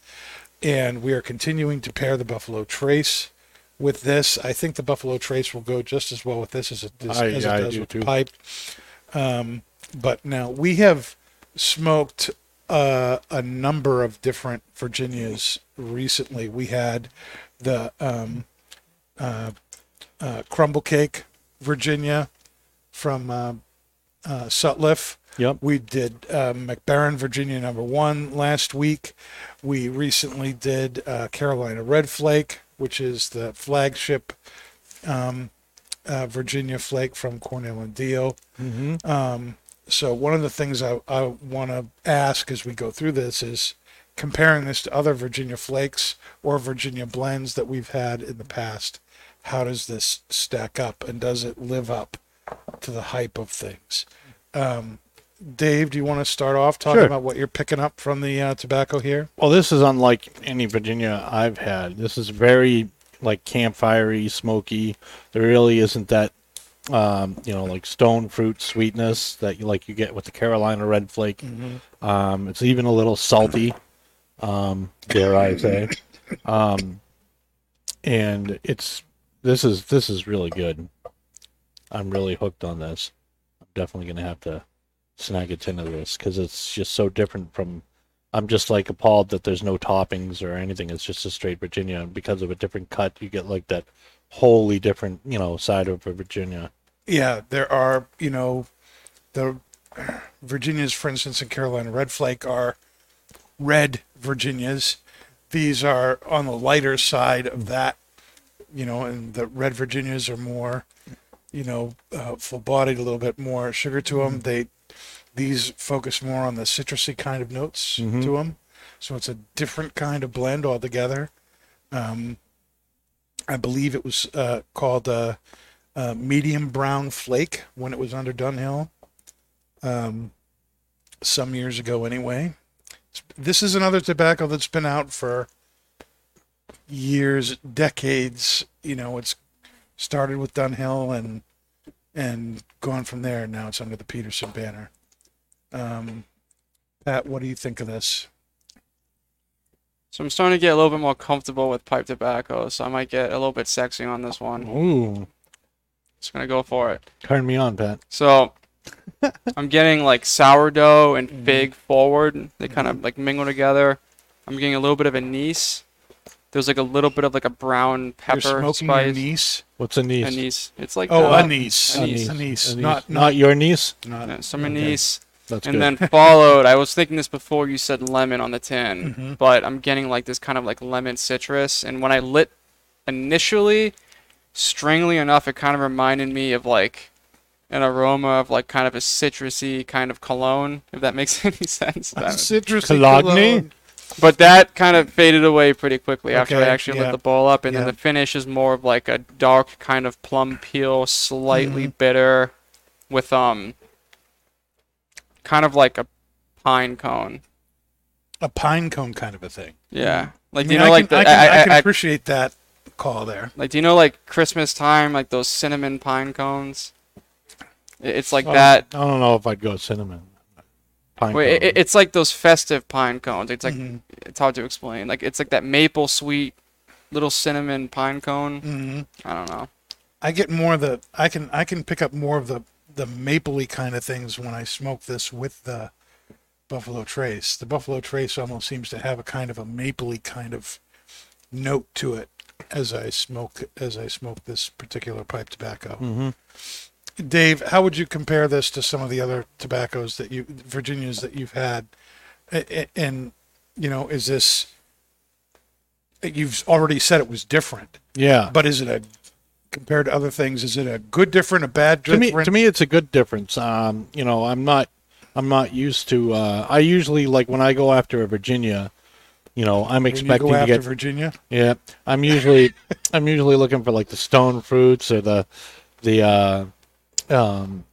And we are continuing to pair the Buffalo Trace with this. I think the Buffalo Trace will go just as well with this as it, as, I- as it I does do with too. the pipe. Um, but now we have smoked uh, a number of different Virginias recently. We had the um, uh, uh, Crumble Kake Virginia from uh, uh, Sutliff. Yep. We did uh, McBaren Virginia number one last week. We recently did uh, Carolina Red Flake, which is the flagship um, uh, Virginia Flake from Cornell and Diehl. Um, so one of the things I, I want to ask as we go through this is comparing this to other Virginia Flakes or Virginia blends that we've had in the past. How does this stack up, and does it live up to the hype of things? Um, Dave, do you want to start off talking Sure. about what you're picking up from the uh, tobacco here? Well, this is unlike any Virginia I've had. This is very like campfirey, smoky. There really isn't that, um, you know, like stone fruit sweetness that you like you get with the Carolina Red Flake. Um, it's even a little salty, um, dare I say. Um, and it's this is this is really good. I'm really hooked on this. I'm definitely gonna have to snag a tin of this because it's just so different from I'm just like appalled that there's no toppings or anything. It's just a straight Virginia. And because of a different cut, you get like that wholly different, you know, side of a Virginia. Yeah, there are, you know, the Virginias, for instance, and Carolina Red Flake are red Virginias. These are on the lighter side of that, you know, and the red Virginias are more, you know, uh, full bodied, a little bit more sugar to them. They, these focus more on the citrusy kind of notes to 'em. to them. So it's a different kind of blend altogether. Um, I believe it was uh, called uh, uh, medium brown flake when it was under Dunhill. Um, some years ago, anyway. This is another tobacco that's been out for years, decades. You know, it's started with Dunhill and and gone from there. Now it's under the Peterson banner. Um, Pat, what do you think of this? So I'm starting to get a little bit more comfortable with pipe tobacco, so I might get a little bit sexy on this one. Ooh, Just gonna go for it. turn me on, Pat. So *laughs* I'm getting like sourdough and fig forward. They kind of like mingle together. I'm getting a little bit of anise. There's like a little bit of like a brown pepper You're smoking your spice. niece. What's a niece? Anise. It's like Oh, uh, anise. Anise. Anise. Anise. Not, not not, your niece. not, uh, some Okay. anise. That's and good. then followed, I was thinking this before you said lemon on the tin, Mhm. but I'm getting like this kind of like lemon citrus. And when I lit initially, strangely enough, it kind of reminded me of like an aroma of like kind of a citrusy kind of cologne, if that makes *laughs* any sense. That- citrus. Cologne? but that kind of faded away pretty quickly after I actually yeah. lit the bowl up, and Yeah. then the finish is more of like a dark kind of plum peel, slightly Mhm. bitter, with um, kind of like a pine cone. A pine cone kind of a thing. Yeah, like I do you know, I like can, the, I can, I, I can appreciate that call there. like do you know like Christmas time, like those cinnamon pine cones? It's like Oh, that. I don't know if I'd go cinnamon. Pine Wait, it, it's like those festive pine cones. It's like Mhm. it's hard to explain. Like it's like that maple sweet little cinnamon pine cone. hmm I don't know. I get more of the. I can I can pick up more of the the mapley kind of things when I smoke this with the Buffalo Trace. The Buffalo Trace almost seems to have a kind of a mapley kind of note to it as I smoke as I smoke this particular pipe tobacco. Mhm. Dave, how would you compare this to some of the other tobaccos that you Virginias that you've had? And you know, is this you've already said it was different, Yeah. but is it a compared to other things? Is it a good different, a bad to me, to me, it's a good difference. Um, you know, I'm not, I'm not used to. Uh, I usually like when I go after a Virginia. You know, I'm when expecting to get. Virginia. Yeah, I'm usually, *laughs* I'm usually looking for like the stone fruits or the, the, uh, um,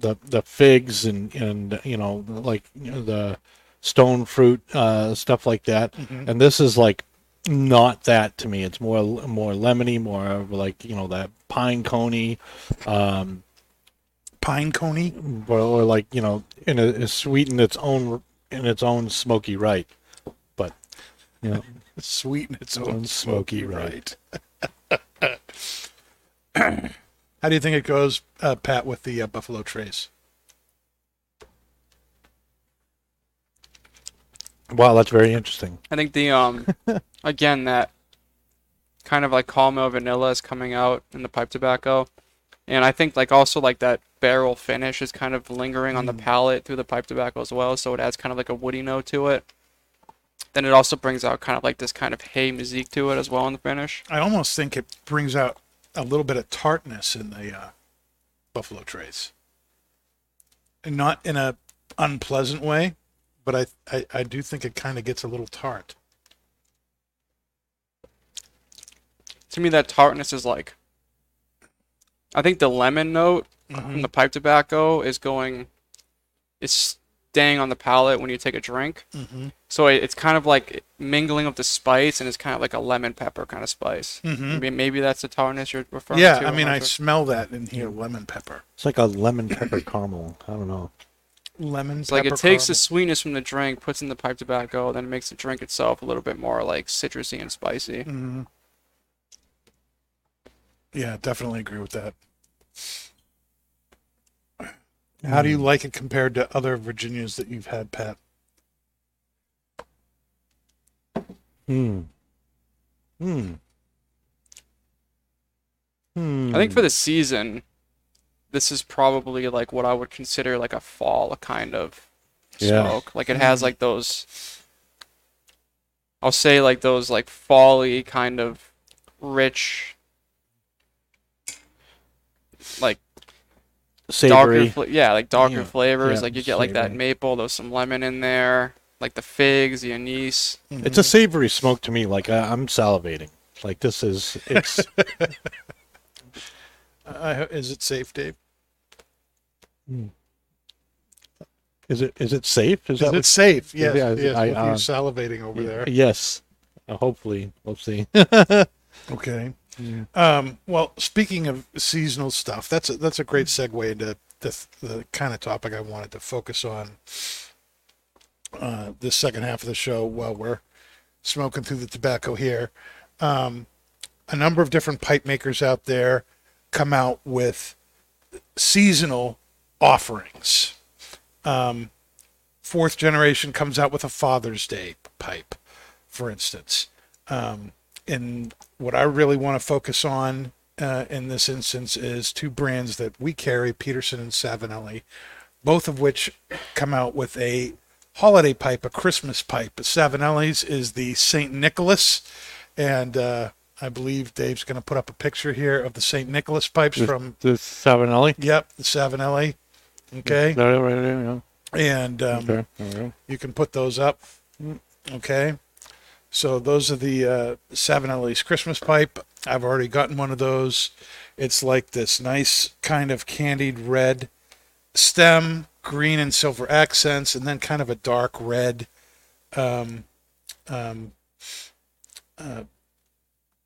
the the figs and and you know like you know, the stone fruit uh, stuff like that. Mhm. And this is like not that to me. It's more more lemony, more of like you know that pine coney. Um, Pine coney. or, or like you know in a, a sweet in its own in its own smoky right but you know *laughs* Sweet in its Own own smoky smoky right. *coughs* How do you think it goes, uh, Pat, with the uh, Buffalo Trace? wow that's very interesting I think the um *laughs* again that kind of like caramel vanilla is coming out in the pipe tobacco. And I think like also like that barrel finish is kind of lingering on the Mm. palate through the pipe tobacco as well, so it adds kind of like a woody note to it. Then it also brings out kind of like this kind of hay musique to it as well in the finish. I almost think it brings out a little bit of tartness in the uh, Buffalo Trace, and not in a unpleasant way, but I I, I do think it kind of gets a little tart. To me that tartness is like I think the lemon note from the pipe tobacco is going is staying on the palate when you take a drink. Mm-hmm. So it, it's kind of like mingling with the spice, and it's kind of like a lemon pepper kind of spice. Mm-hmm. Maybe, maybe that's the tartness you're referring Yeah, to. Yeah, I mean, I'm I not sure. smell that in here, lemon pepper. it's like a lemon pepper caramel i don't know Lemon. It's like it pepper takes the sweetness from the drink, puts in the pipe tobacco, then it makes the drink itself a little bit more like citrusy and spicy. hmm Yeah, definitely agree with that. How do you like it compared to other Virginias that you've had, Pat? hmm hmm hmm I think for the season, this is probably like what I would consider like a fall kind of Yeah. smoke. Like it has like those I'll say like those like folly kind of rich like savory darker fla- yeah, like darker Yeah. flavors. Yeah, like you get like that savory. maple, there's some lemon in there, like the figs, the anise. it's a savory smoke to me like I, i'm salivating Like this is it's *laughs* Uh, is it safe, Dave? is it is it safe? Is Is that it safe? Yes. Yeah, yes. I- with you uh, salivating over what, there. Yes. Uh, hopefully, we'll see. *laughs* Okay. Um, well, speaking of seasonal stuff, that's a, that's a great segue into the, the kind of topic I wanted to focus on uh, this second half of the show while we're smoking through the tobacco here. Um, a number of different pipe makers out there come out with seasonal offerings. Um, fourth generation comes out with a Father's Day pipe, for instance. Um, and what I really want to focus on uh, in this instance is two brands that we carry, Peterson and Savinelli, both of which come out with a holiday pipe, a Christmas pipe. Savinelli's is the St. Nicholas, and uh, I believe Dave's going to put up a picture here of the St. Nicholas pipes from, the Savinelli. yep, the Savinelli. Okay, There, right there, yeah. and um, Okay, there we go. you can put those up. Okay. So those are the uh, Savinelli's Christmas pipe. I've already gotten one of those. It's like this nice kind of candied red stem, green and silver accents, and then kind of a dark red um, um,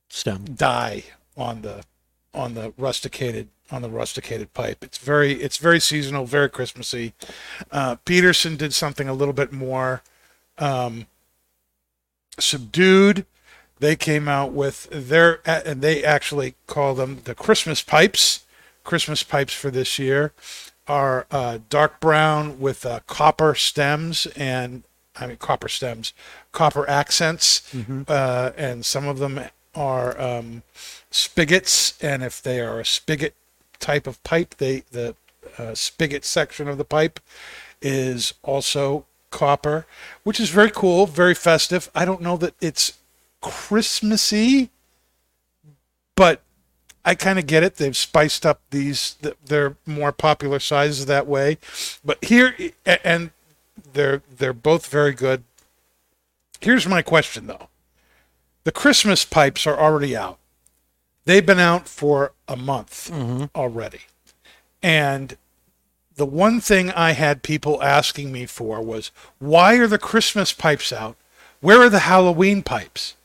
Stem. dye on the on the rusticated on the rusticated pipe. It's very it's very seasonal, very Christmassy. Uh, Peterson did something a little bit more um, subdued. They came out with their and they actually call them the Christmas pipes. Christmas pipes for this year are uh, dark brown with uh, copper stems and I mean copper stems, copper accents, uh, and some of them are um, spigots. And if they are a spigot type of pipe, they the uh, spigot section of the pipe is also copper, which is very cool, very festive. I don't know that it's Christmassy, but I kind of get it. They've spiced up these; they're more popular sizes that way. But here, and they're they're both very good. Here's my question, though: the Christmas pipes are already out. They've been out for a month mm-hmm. already, and the one thing I had people asking me for was, why are the Christmas pipes out? Where are the Halloween pipes?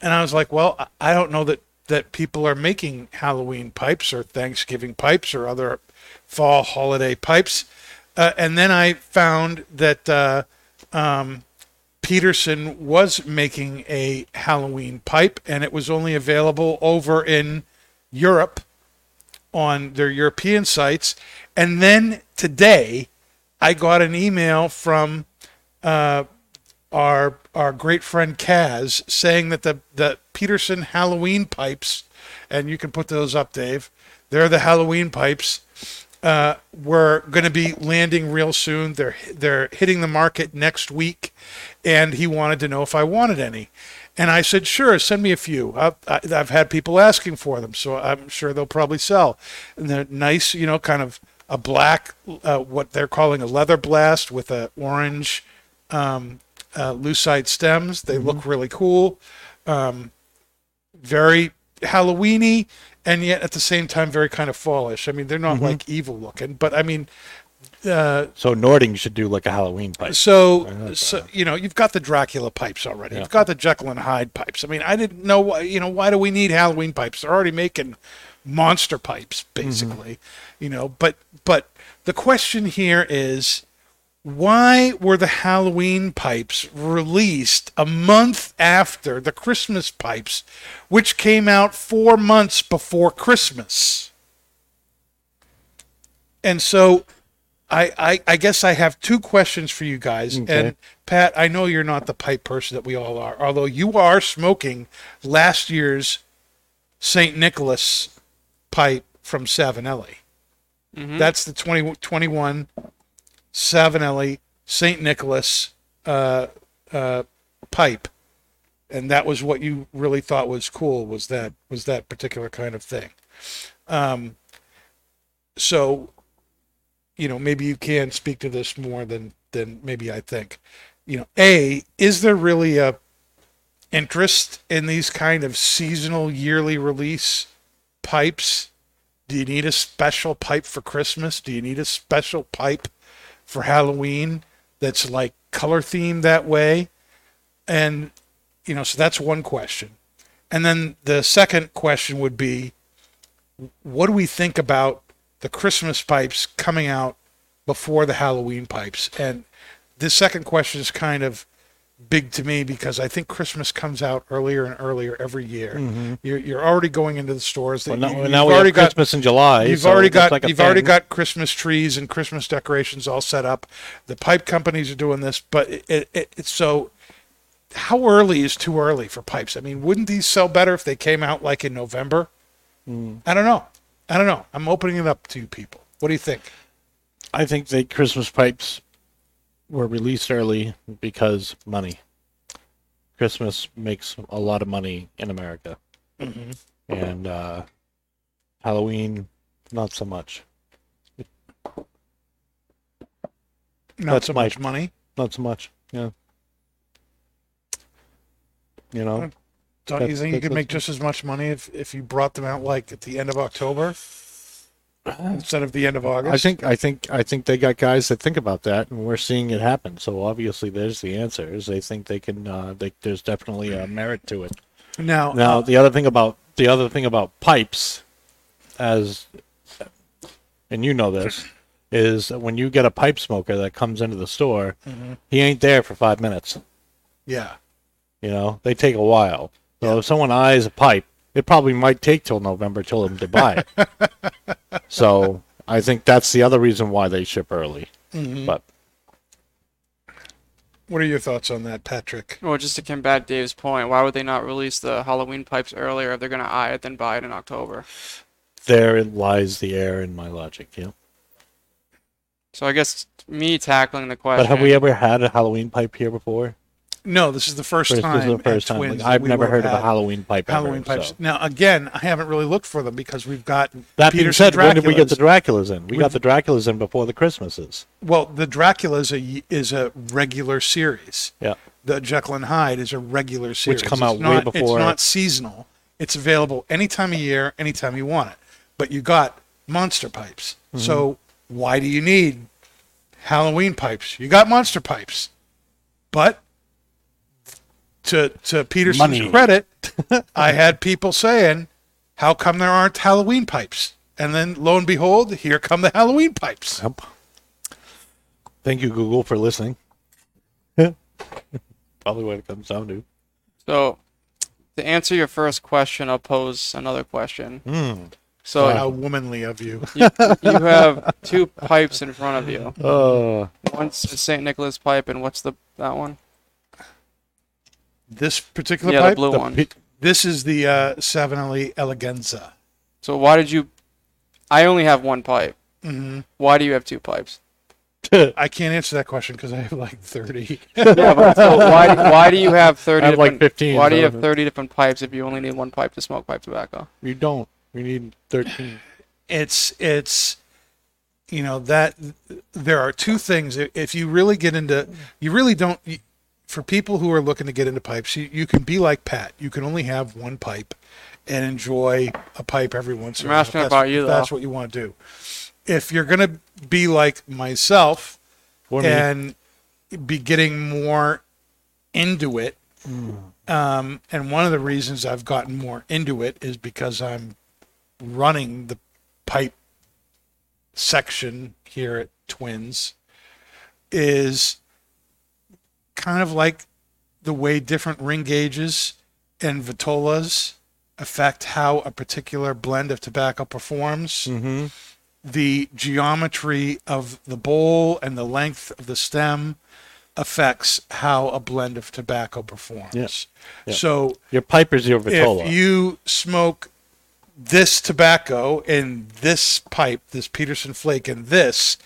And I was like, well, I- don't know that, that people are making Halloween pipes or Thanksgiving pipes or other fall holiday pipes. Uh, and then I found that uh, um, Peterson was making a Halloween pipe, and it was only available over in Europe on their European sites. And then today, I got an email from uh, our our great friend Kaz saying that the the Peterson Halloween pipes, and you can put those up, Dave. They're the Halloween pipes. Uh, were going to be landing real soon. They're they're hitting the market next week, and he wanted to know if I wanted any. And I said, sure, send me a few. I've, I- I've had people asking for them, so I'm sure they'll probably sell. And they're nice, you know, kind of a black, uh, what they're calling a leather blast with a orange um, uh, lucite stems. They look really cool. Um, very Halloweeny, and yet at the same time very kind of fallish. I mean, they're not like evil looking, but I mean, uh, So Nording should do like a Halloween pipe. so, so you know, you've got the Dracula pipes already. Yeah. You've got the Jekyll and Hyde pipes. I mean, I didn't know why. You know, why do we need Halloween pipes? They're already making monster pipes, basically. You know, but but the question here is, why were the Halloween pipes released a month after the Christmas pipes, which came out four months before Christmas? And so I, I, I guess I have two questions for you guys. Okay. And Pat, I know you're not the pipe person that we all are, although you are smoking last year's St. Nicholas pipe from Savinelli. That's the 2021 Savinelli St. Nicholas uh, uh, pipe. And that was what you really thought was cool was that was that particular kind of thing. Um, so you know, maybe you can speak to this more than than maybe I think. You know, a is there really a interest in these kind of seasonal yearly release pipes? Do you need a special pipe for Christmas? Do you need a special pipe for Halloween that's like color themed that way? And you know, so that's one question. And then the second question would be what do we think about the Christmas pipes coming out before the Halloween pipes? And this second question is kind of big to me because I think Christmas comes out earlier and earlier every year. You're, you're already going into the stores. Well, now, you- now you've we already have got Christmas in July. You've so already got like you've already got Christmas trees and Christmas decorations all set up. The pipe companies are doing this, but it, it, it, it's so. How early is too early for pipes? I mean, wouldn't these sell better if they came out like in November? Hmm. I don't know. I don't know. I'm opening it up to you people. What do you think? I think the Christmas pipes were released early because money. Christmas makes a lot of money in America, Mm-hmm. and uh, Halloween, not so much. Not That's so my- much money. Not so much. Yeah. You know, Don't you think you could make just as much money if, if you brought them out like at the end of October instead of the end of August? I think I think I think they got guys that think about that, and we're seeing it happen. So obviously, there's the answer. Is they think they can. Uh, they, there's definitely a merit to it. now. Now, uh, the other thing about the other thing about pipes, as and you know this, is when you get a pipe smoker that comes into the store, he ain't there for five minutes. yeah. You know, they take a while. So if someone eyes a pipe, it probably might take till November till them to buy it. *laughs* so I think that's the other reason why they ship early. Mm-hmm. But What are your thoughts on that, Patrick? Well, just to combat Dave's point, why would they not release the Halloween pipes earlier if they're gonna eye it then buy it in October? there lies the error in my logic. Yeah. So I guess me tackling the question. But have we ever had a Halloween pipe here before? No, this is the first time. this is the first time. Like, I've never heard of a Halloween pipe. Halloween ever, pipes. so. Now, again, I haven't really looked for them because we've got That being Peterson said, when did we get the Draculas. Draculas in? We got the Draculas in before the Christmases. Well, the Draculas is a is a regular series. Yeah. The Jekyll and Hyde is a regular series. Which come It's out way not, before- It's not seasonal. It's available any time of year, anytime you want it. But you got monster pipes. Mm-hmm. So why do you need Halloween pipes? You got monster pipes. But to to Peterson's Money. credit, I had people saying, "How come there aren't Halloween pipes?" And then lo and behold, here come the Halloween pipes. Yep. Thank you, Google, for listening. *laughs* Probably what it comes down to. So, to answer your first question, I'll pose another question. Hmm. So How womanly of you. *laughs* you, you have two pipes in front of you. Uh, One's the St. Nicholas pipe, and what's the that one? This particular yeah, pipe, the blue the one. pi- this is the uh, Savinelli Eleganza. So why did you? I only have one pipe. hmm Why do you have two pipes? *laughs* I can't answer that question because I have like 30. *laughs* Yeah, but so why why do you have thirty? *laughs* I have like different, 15, Why do you have thirty different pipes if you only need one pipe to smoke pipe tobacco? you don't. We need 13. it's it's you know that there are two things if you really get into you really don't you- for people who are looking to get into pipes you, you can be like pat you can only have one pipe and enjoy a pipe every once in a I'm while asking if that's, about you, if that's though. what you want to do if you're going to be like myself For me, and be getting more into it. Um, and one of the reasons I've gotten more into it is because I'm running the pipe section here at Twins is kind of like the way different ring gauges and vitolas affect how a particular blend of tobacco performs hmm the geometry of the bowl and the length of the stem affects how a blend of tobacco performs. Yeah. Yeah. So your pipe is your Vitola. if you smoke this tobacco in this pipe, this Peterson flake and this,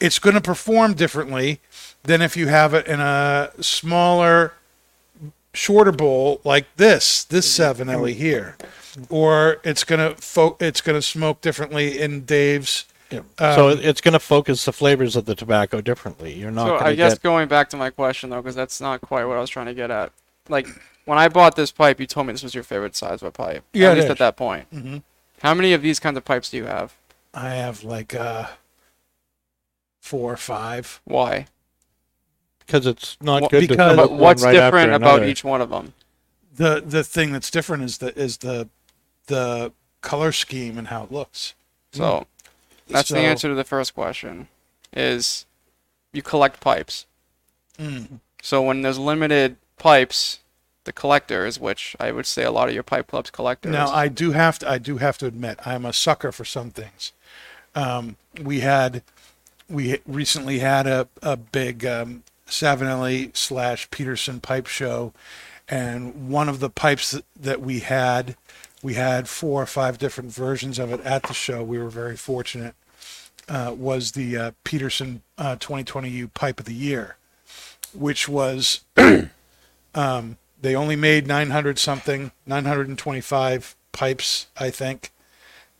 it's going to perform differently than if you have it in a smaller, shorter bowl like this, this Savinelli here, or it's going to fo- it's going to smoke differently in Dave's. so um, it- it's going to focus the flavors of the tobacco differently. You're not So going I guess get. going back to my question though, because that's not quite what I was trying to get at. Like, when I bought this pipe, you told me this was your favorite size of a pipe. Yeah, At least is. at that point. Mhm. How many of these kinds of pipes do you have? I have like uh, four or five. Why? Because it's not Well, good to because- come But up one what's right after different about another. each one of them? The the thing that's different is the is the the color scheme and how it looks. So that's So- the answer to the first question. Is you collect pipes. Mm. So when there's limited pipes, the collectors, which I would say a lot of your pipe clubs collectors. Now I do have to I do have to admit I'm a sucker for some things. Um, we had we recently had a a big um, Savinelli slash Peterson pipe show, and one of the pipes that, we had, we had four or five different versions of it at the show. We were very fortunate. Uh, was the uh, Peterson uh, 2020U Pipe of the Year, which was *clears throat* um, they only made 900 something 925 pipes i think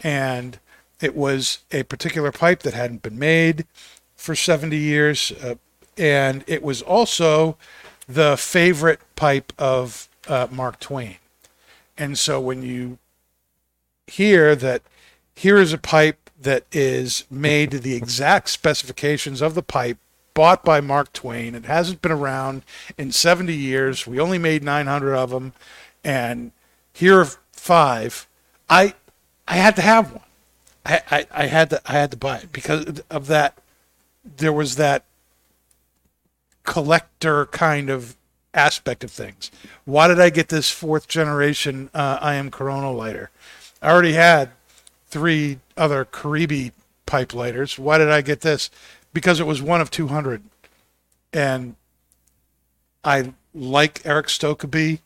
and it was a particular pipe that hadn't been made for 70 years uh, and it was also the favorite pipe of uh, mark twain and so when you hear that here is a pipe that is made to the exact specifications of the pipe bought by Mark Twain. It hasn't been around in 70 years. We only made 900 of them, and here are five. I I had to have one. I, I, I had to I had to buy it because of that. There was that collector kind of aspect of things. Why did I get this fourth generation uh, I am Corona lighter? I already had three other Kiribi pipe lighters. Why did I get this? Because it was one of 200. And I like Erik Stokkebye.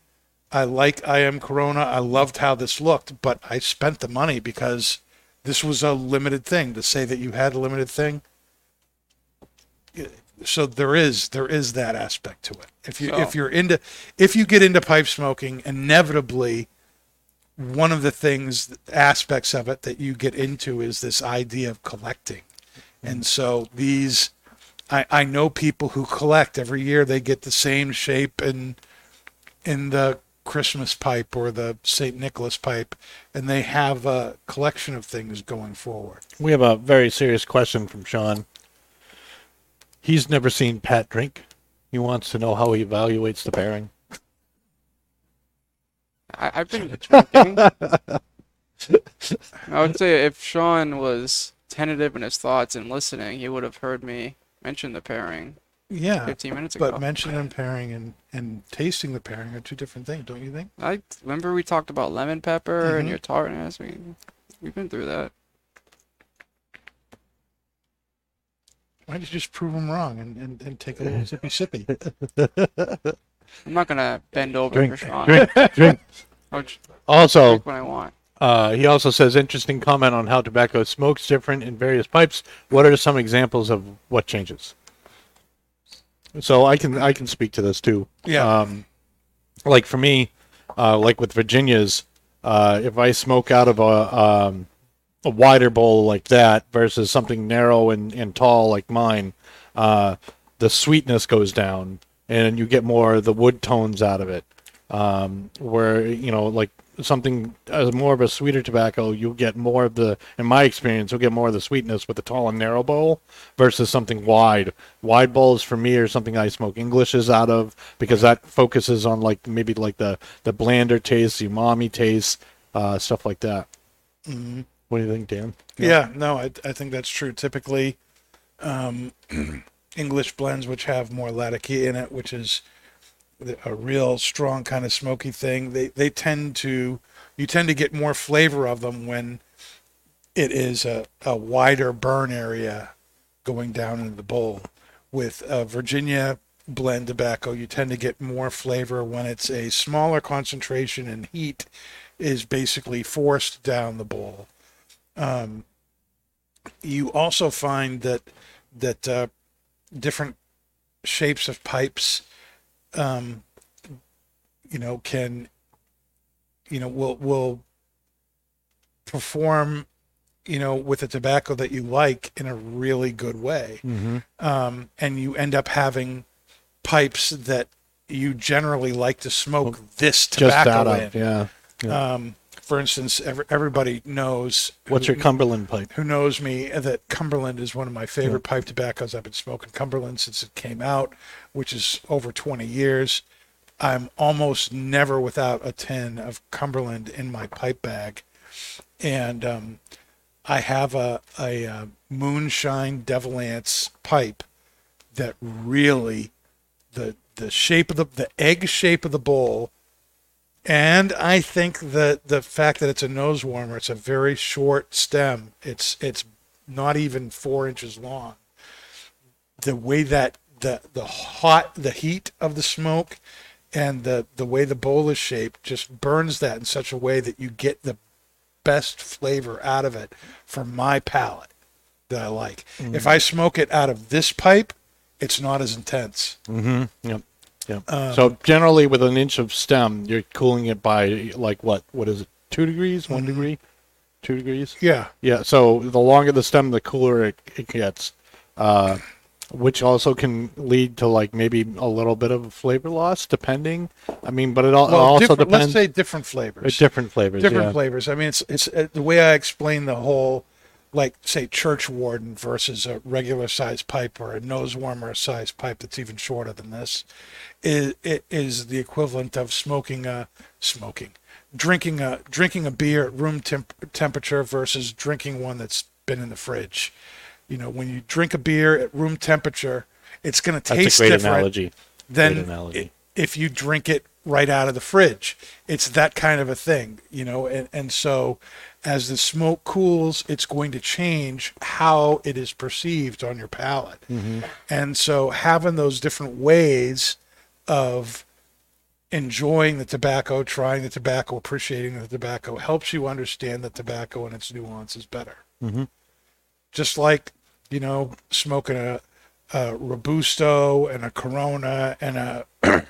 I like I am Corona. I loved how this looked, but I spent the money because this was a limited thing. To say that you had a limited thing, so there is there is that aspect to it. If you So- if you're into if you get into pipe smoking, inevitably one of the things aspects of it that you get into is this idea of collecting. And mm-hmm. so these I, I know people who collect every year they get the same shape and in the Christmas pipe or the St. Nicholas pipe and they have a collection of things going forward. We have a very serious question from Sean. He's never seen Pat drink. He wants to know how he evaluates the pairing. I, I've been drinking. I would say if Sean was tentative in his thoughts and listening, he would have heard me mention the pairing Yeah. 15 minutes ago. But mentioning and pairing and, and tasting the pairing are two different things, don't you think? I remember we talked about lemon pepper and Mhm. your tartness. We we've been through that. Why don't you just prove them wrong and, and, and take a little sippy sippy? *laughs* I'm not gonna bend over Drink, for Sean. drink, *laughs* drink. I'll j- Also, drink when I want. uh, he also says interesting comment on how tobacco smokes different in various pipes. What are some examples of what changes? So I can I can speak to this too. Yeah. Um, like for me, uh, like with Virginia's, uh, if I smoke out of a um, a wider bowl like that versus something narrow and, and tall like mine, uh, the sweetness goes down and you get more of the wood tones out of it. Um, where you know, like something as more of a sweeter tobacco, you'll get more of the. In my experience, you'll get more of the sweetness with the tall and narrow bowl versus something wide. Wide bowls for me are something I smoke Englishes out of because that focuses on like maybe like the the blander taste, the umami taste, uh, stuff like that. Mhm. What do you think, Dan? Yeah, no, I, I think that's true. Typically, um, *clears throat* English blends which have more latakia in it, which is a real strong kind of smoky thing. They they tend to you tend to get more flavor of them when it is a, a wider burn area going down into the bowl. With uh, Virginia blend tobacco, you tend to get more flavor when it's a smaller concentration and heat is basically forced down the bowl. Um, you also find that that uh, different shapes of pipes, um, you know, can you know will will perform, you know, with a tobacco that you like in a really good way, Mm-hmm. um, and you end up having pipes that you generally like to smoke this Just tobacco that in. up. Yeah. yeah. Um, for instance, every, everybody knows What's who, your Cumberland pipe? who knows me that Cumberland is one of my favorite pipe tobaccos. I've been smoking Cumberland since it came out, which is over 20 years. I'm almost never without a tin of Cumberland in my pipe bag, and um, I have a a, uh moonshine Devil Anse pipe that really the the shape of the the egg shape of the bowl and I think that the fact that it's a nose warmer, it's a very short stem. It's it's not even four inches long. The way that the the hot the heat of the smoke and the the way the bowl is shaped just burns that in such a way that you get the best flavor out of it for my palate that I like. If I smoke it out of this pipe, it's not as intense. Mm-hmm. Yep. Yep. Um, so generally, with an inch of stem, you're cooling it by like what? What is it? Two degrees? Mm-hmm. One degree? Two degrees? Yeah. Yeah. So the longer the stem, the cooler it, it gets, uh, which also can lead to like maybe a little bit of flavor loss, depending. I mean, but it all, Well, also different, depends. let's say different flavors. different flavors. different yeah. flavors. I mean, it's it's uh, the way I explain the whole, like say church warden versus a regular size pipe or a nose warmer size pipe that's even shorter than this, is it is the equivalent of smoking a smoking, drinking a drinking a beer at room temp- temperature versus drinking one that's been in the fridge. You know, when you drink a beer at room temperature, it's going to That's taste a great different analogy. than Great analogy. If you drink it right out of the fridge. It's that kind of a thing, you know, and, and so as the smoke cools, it's going to change how it is perceived on your palate. And so having those different ways of enjoying the tobacco, trying the tobacco, appreciating the tobacco helps you understand the tobacco and its nuances better. Mhm. Just like, you know, smoking a, a Robusto and a Corona and a *clears throat*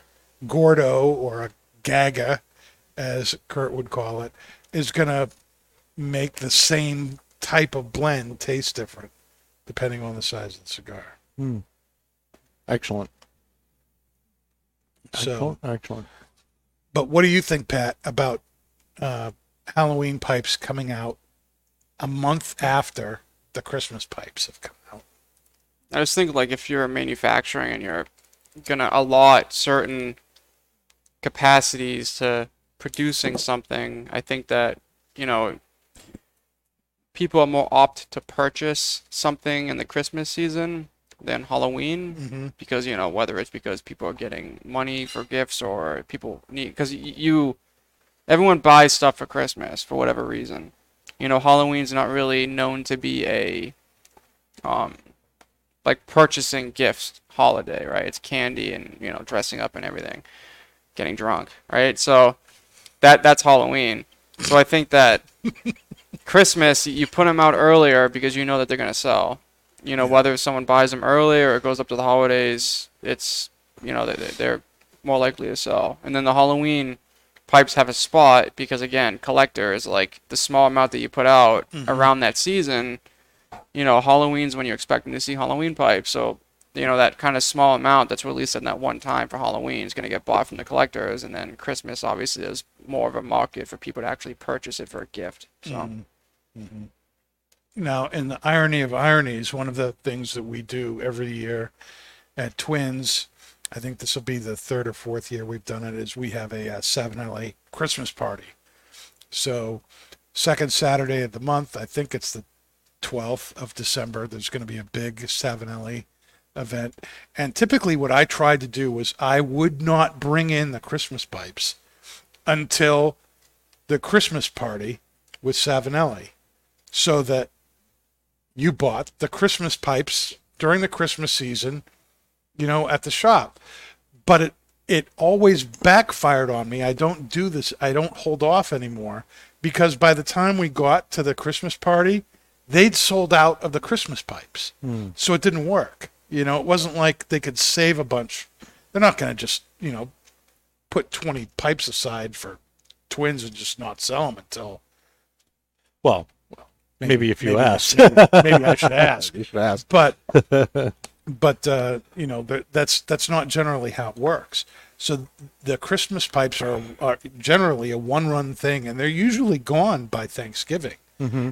Gordo or a Gaga, as Kurt would call it, is going to make the same type of blend taste different depending on the size of the cigar. Excellent. So, Excellent. Excellent. but what do you think, Pat, about uh, Halloween pipes coming out a month after the Christmas pipes have come out? I just think like if you're manufacturing and you're gonna allot certain capacities to producing something, I think that you know people are more opt to purchase something in the Christmas season than Halloween Mm-hmm. because you know whether it's because people are getting money for gifts or people need because you everyone buys stuff for Christmas for whatever reason. You know, Halloween's not really known to be a um like purchasing gifts holiday, right? It's candy and you know dressing up and everything, getting drunk, right? So that that's Halloween. So I think that *laughs* Christmas you put them out earlier because you know that they're gonna sell. You know whether someone buys them early or it goes up to the holidays, it's you know they they're more likely to sell. And then the Halloween pipes have a spot because again collectors like the small amount that you put out mm-hmm. around that season you know, Halloween's when you're expecting to see Halloween pipes. So, you know, that kind of small amount that's released in that one time for Halloween is going to get bought from the collectors. And then Christmas, obviously, there's more of a market for people to actually purchase it for a gift. So, Now, in the irony of ironies, one of the things that we do every year at Twins, I think this will be the third or fourth year we've done it, is we have a, uh Savinelli Christmas party. So, second Saturday of the month, I think it's the 12th of December, there's going to be a big Savinelli event. And typically, what I tried to do was I would not bring in the Christmas pipes until the Christmas party with Savinelli so that you bought the Christmas pipes during the Christmas season, you know, at the shop. But it it always backfired on me. I don't do this. I don't hold off anymore because by the time we got to the Christmas party, they'd sold out of the Christmas pipes. Hmm. So it didn't work. You know, it wasn't like they could save a bunch. They're not going to just, you know, put 20 pipes aside for twins and just not sell them until Well, well maybe, if you maybe- asked. maybe, maybe I should *laughs* ask. you should ask. But *laughs* but uh, you know that's that's not generally how it works. So the Christmas pipes are, are generally a one-run thing, and they're usually gone by Thanksgiving.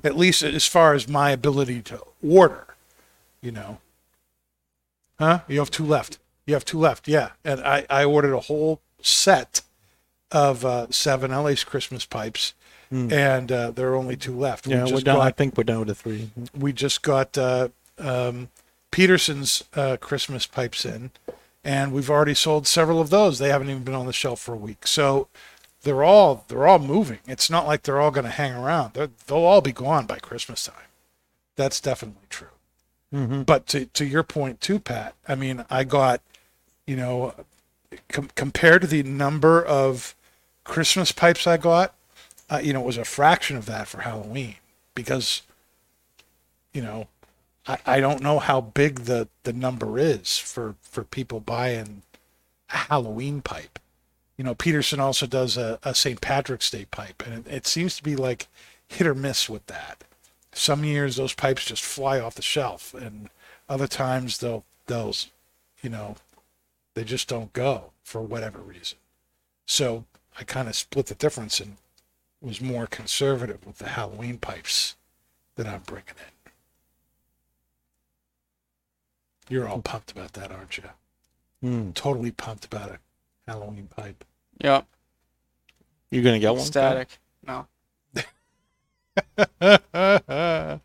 At least as far as my ability to order, you know. Huh? You have two left. You have two left. Yeah, and I I ordered a whole set of uh, Savinelli's Christmas pipes, and uh, there are only two left. Yeah, we're just down. I think we're down to three. we just got uh, um, Peterson's uh, Christmas pipes in, and we've already sold several of those. They haven't even been on the shelf for a week, so they're all they're all moving. It's not like they're all going to hang around. They're, they'll all be gone by Christmas time. That's definitely true. But to to your point too, Pat. I mean, I got you know com- compared to the number of Christmas pipes I got, uh, you know, it was a fraction of that for Halloween because you know, I, I don't know how big the, the number is for, for people buying a Halloween pipe. You know, Peterson also does a, a St. Patrick's Day pipe, and it, it seems to be like hit or miss with that. Some years those pipes just fly off the shelf, and other times they'll they'll, you know, they just don't go for whatever reason. So I kind of split the difference and was more conservative with the Halloween pipes that I'm bringing in. You're all pumped about that, aren't you? Hmm. Totally pumped about a Halloween pipe. Yep. You're gonna get one? Static. No. *laughs*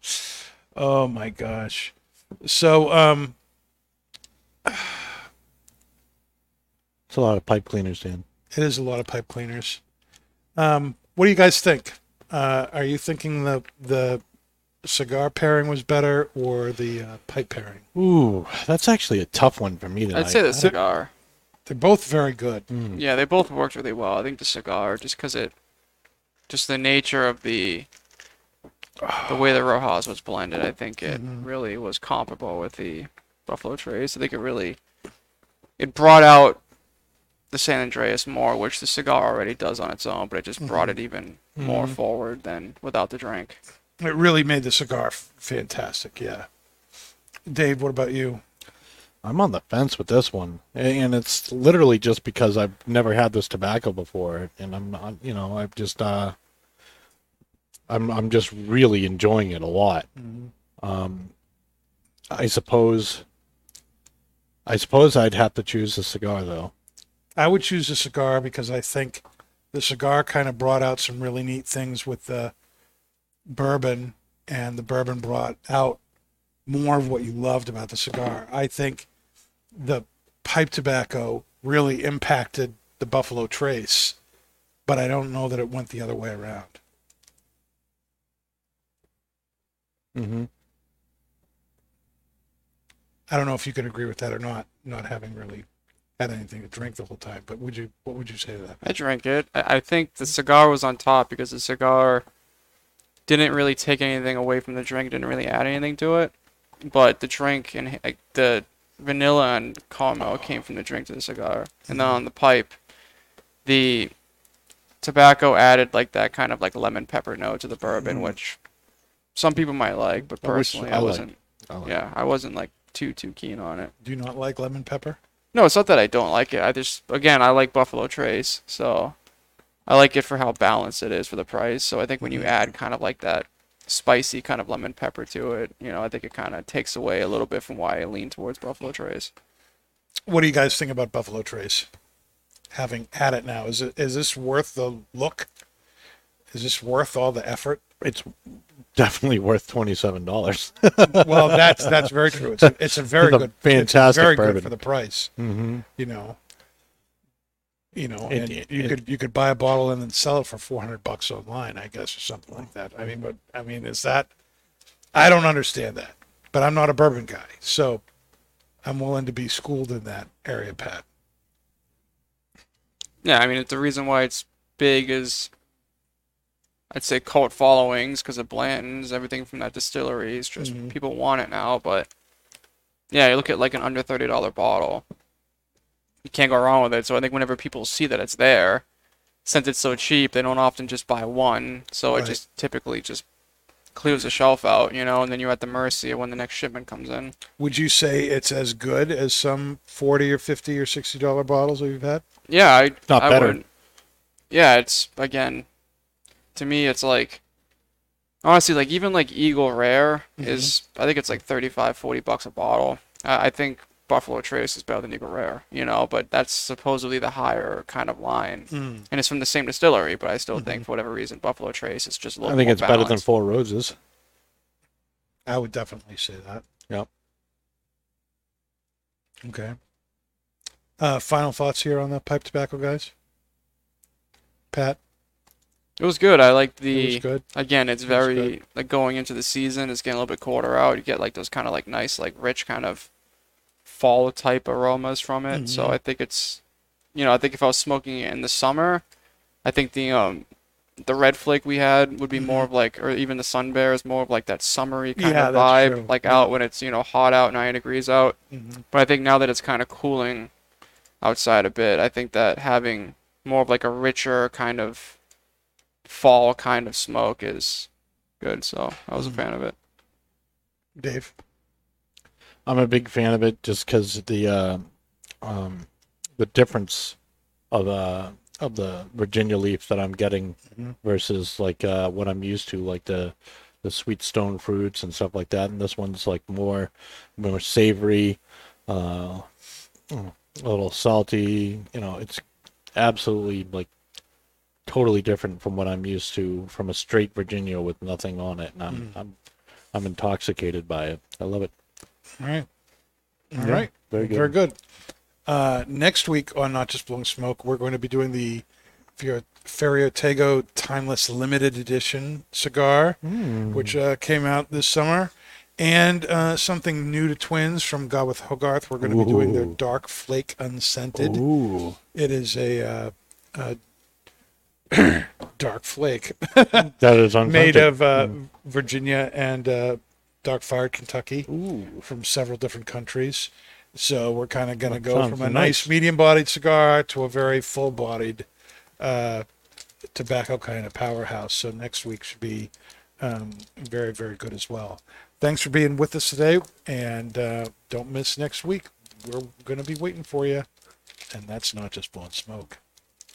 oh my gosh. So, um, It's a lot of pipe cleaners, Dan. it is a lot of pipe cleaners. Um, what do you guys think? Uh, are you thinking the the cigar pairing was better or the uh, pipe pairing? Ooh, that's actually a tough one for me tonight. I'd say the cigar. They're both very good. Yeah, they both worked really well. I think the cigar, just because it, just the nature of the, the way the Rojas was blended, I think it mm-hmm. really was comparable with the Buffalo Trace. I think it really, it brought out the San Andrés more, which the cigar already does on its own, but it just mm-hmm. brought it even more mm-hmm. forward than without the drink. It really made the cigar f- fantastic. Yeah. Dave, what about you? I'm on the fence with this one, and it's literally just because I've never had this tobacco before, and I'm not, you know, I've just, uh, I'm, I'm just really enjoying it a lot. Um, I suppose, I suppose I'd have to choose a cigar though. I would choose a cigar because I think the cigar kind of brought out some really neat things with the bourbon, and the bourbon brought out more of what you loved about the cigar. I think the pipe tobacco really impacted the Buffalo Trace, but I don't know that it went the other way around. Mm-hmm. I don't know if you can agree with that or not, not having really had anything to drink the whole time. But would you? What would you say to that? I drank it. I, I think the cigar was on top because the cigar didn't really take anything away from the drink, didn't really add anything to it. But the drink and like the vanilla and caramel came from the drink to the cigar, and then on the pipe, the tobacco added like that kind of like lemon pepper note to the bourbon, which some people might like, but I wish- personally I I, like- wasn't. I like yeah, I wasn't like too too keen on it. Do you not like lemon pepper? No, it's not that I don't like it. I just again I like Buffalo Trace, so I like it for how balanced it is for the price. So I think when you mm-hmm. add kind of like that spicy kind of lemon pepper to it, you know, I think it kind of takes away a little bit from why I lean towards Buffalo Trace. What do you guys think about Buffalo Trace? Having had it now, is it is this worth the look? Is this worth all the effort? It's definitely worth twenty seven dollars. Well, that's that's very true. It's a, it's a *laughs* very It's a good, fantastic it's very bourbon. good for the price. mm-hmm. You know, you know, It- and it- you it- could you could buy a bottle and then sell it for four hundred bucks online, I guess, or something like that. I mean, but I mean, is that? I don't understand that, but I'm not a bourbon guy, so I'm willing to be schooled in that area, Pat. Yeah, I mean the reason why it's big is I'd say cult followings because of Blanton's, everything from that distillery is just Mhm. people want it now. But yeah, you look at like an under thirty dollar bottle, you can't go wrong with it. So I think whenever people see that it's there, since it's so cheap, they don't often just buy one. So Right. it just typically just clears the shelf out, you know, and then you're at the mercy of when the next shipment comes in. Would you say it's as good as some forty or fifty or sixty dollar bottles that you've had? Yeah, I Not I better. Would, yeah, it's again, to me, it's like honestly, like even like Eagle Rare mm-hmm. is I think it's like 35, 40 bucks a bottle. I I think Buffalo Trace is better than Eagle Rare, you know, but that's supposedly the higher kind of line, mm. and it's from the same distillery. But I still think mm-hmm. for whatever reason, Buffalo Trace is just a little. I think more it's better than. Four Roses. I would definitely say that. Yep. Okay. Uh, final thoughts here on the pipe tobacco, guys. Pat, It was good. I liked it the was good. Again, it's very like going into the season. It's getting a little bit quarter out. You get like those kind of like nice, like rich kind of fall type aromas from it. So Mhm. I think it's, you know, I think if I was smoking it in the summer, I think the um the red flake we had would be more of like, or even the sun bear is more of like that summery kind Mm-hmm. Yeah, of vibe, true. like Yeah. out when it's you know hot out, nine degrees out. Mhm. But I think now that it's kind of cooling outside a bit, I think that having more of like a richer kind of fall kind of smoke is good. So I was a Mhm. fan of it. Dave. I'm a big fan of it just because the uh, um, the difference of uh of the Virginia leaf that I'm getting Mhm. versus like uh, what I'm used to, like the the sweet stone fruits and stuff like that. And this one's like more more savory, uh, a little salty. You know, it's absolutely like totally different from what I'm used to from a straight Virginia with nothing on it. And I'm Mm. I'm I'm intoxicated by it. I love it. All right. All Yeah, right. very good. Very good. Uh, next week on Not Just Blowing Smoke, we're going to be doing the Fer- Ferio Tego Timeless Limited Edition cigar, which uh, came out this summer. And uh, something new to Twins from Gawith Hoggarth. We're going to be doing their Dark Flake Unscented. Ooh, It is a uh, uh, *clears throat* dark flake *laughs* that is unscented. made of uh, Virginia and uh, dark fired Kentucky Ooh, from several different countries. So we're kind of going to go from a nice. nice medium-bodied cigar to a very full-bodied uh, tobacco kind of powerhouse. So next week should be um, very, very good as well. Thanks for being with us today, and uh, don't miss next week. We're going to be waiting for you, and that's not just blowing smoke.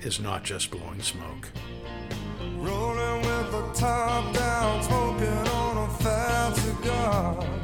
is not just blowing smoke. Rolling with the top down, smoking on a fat cigar.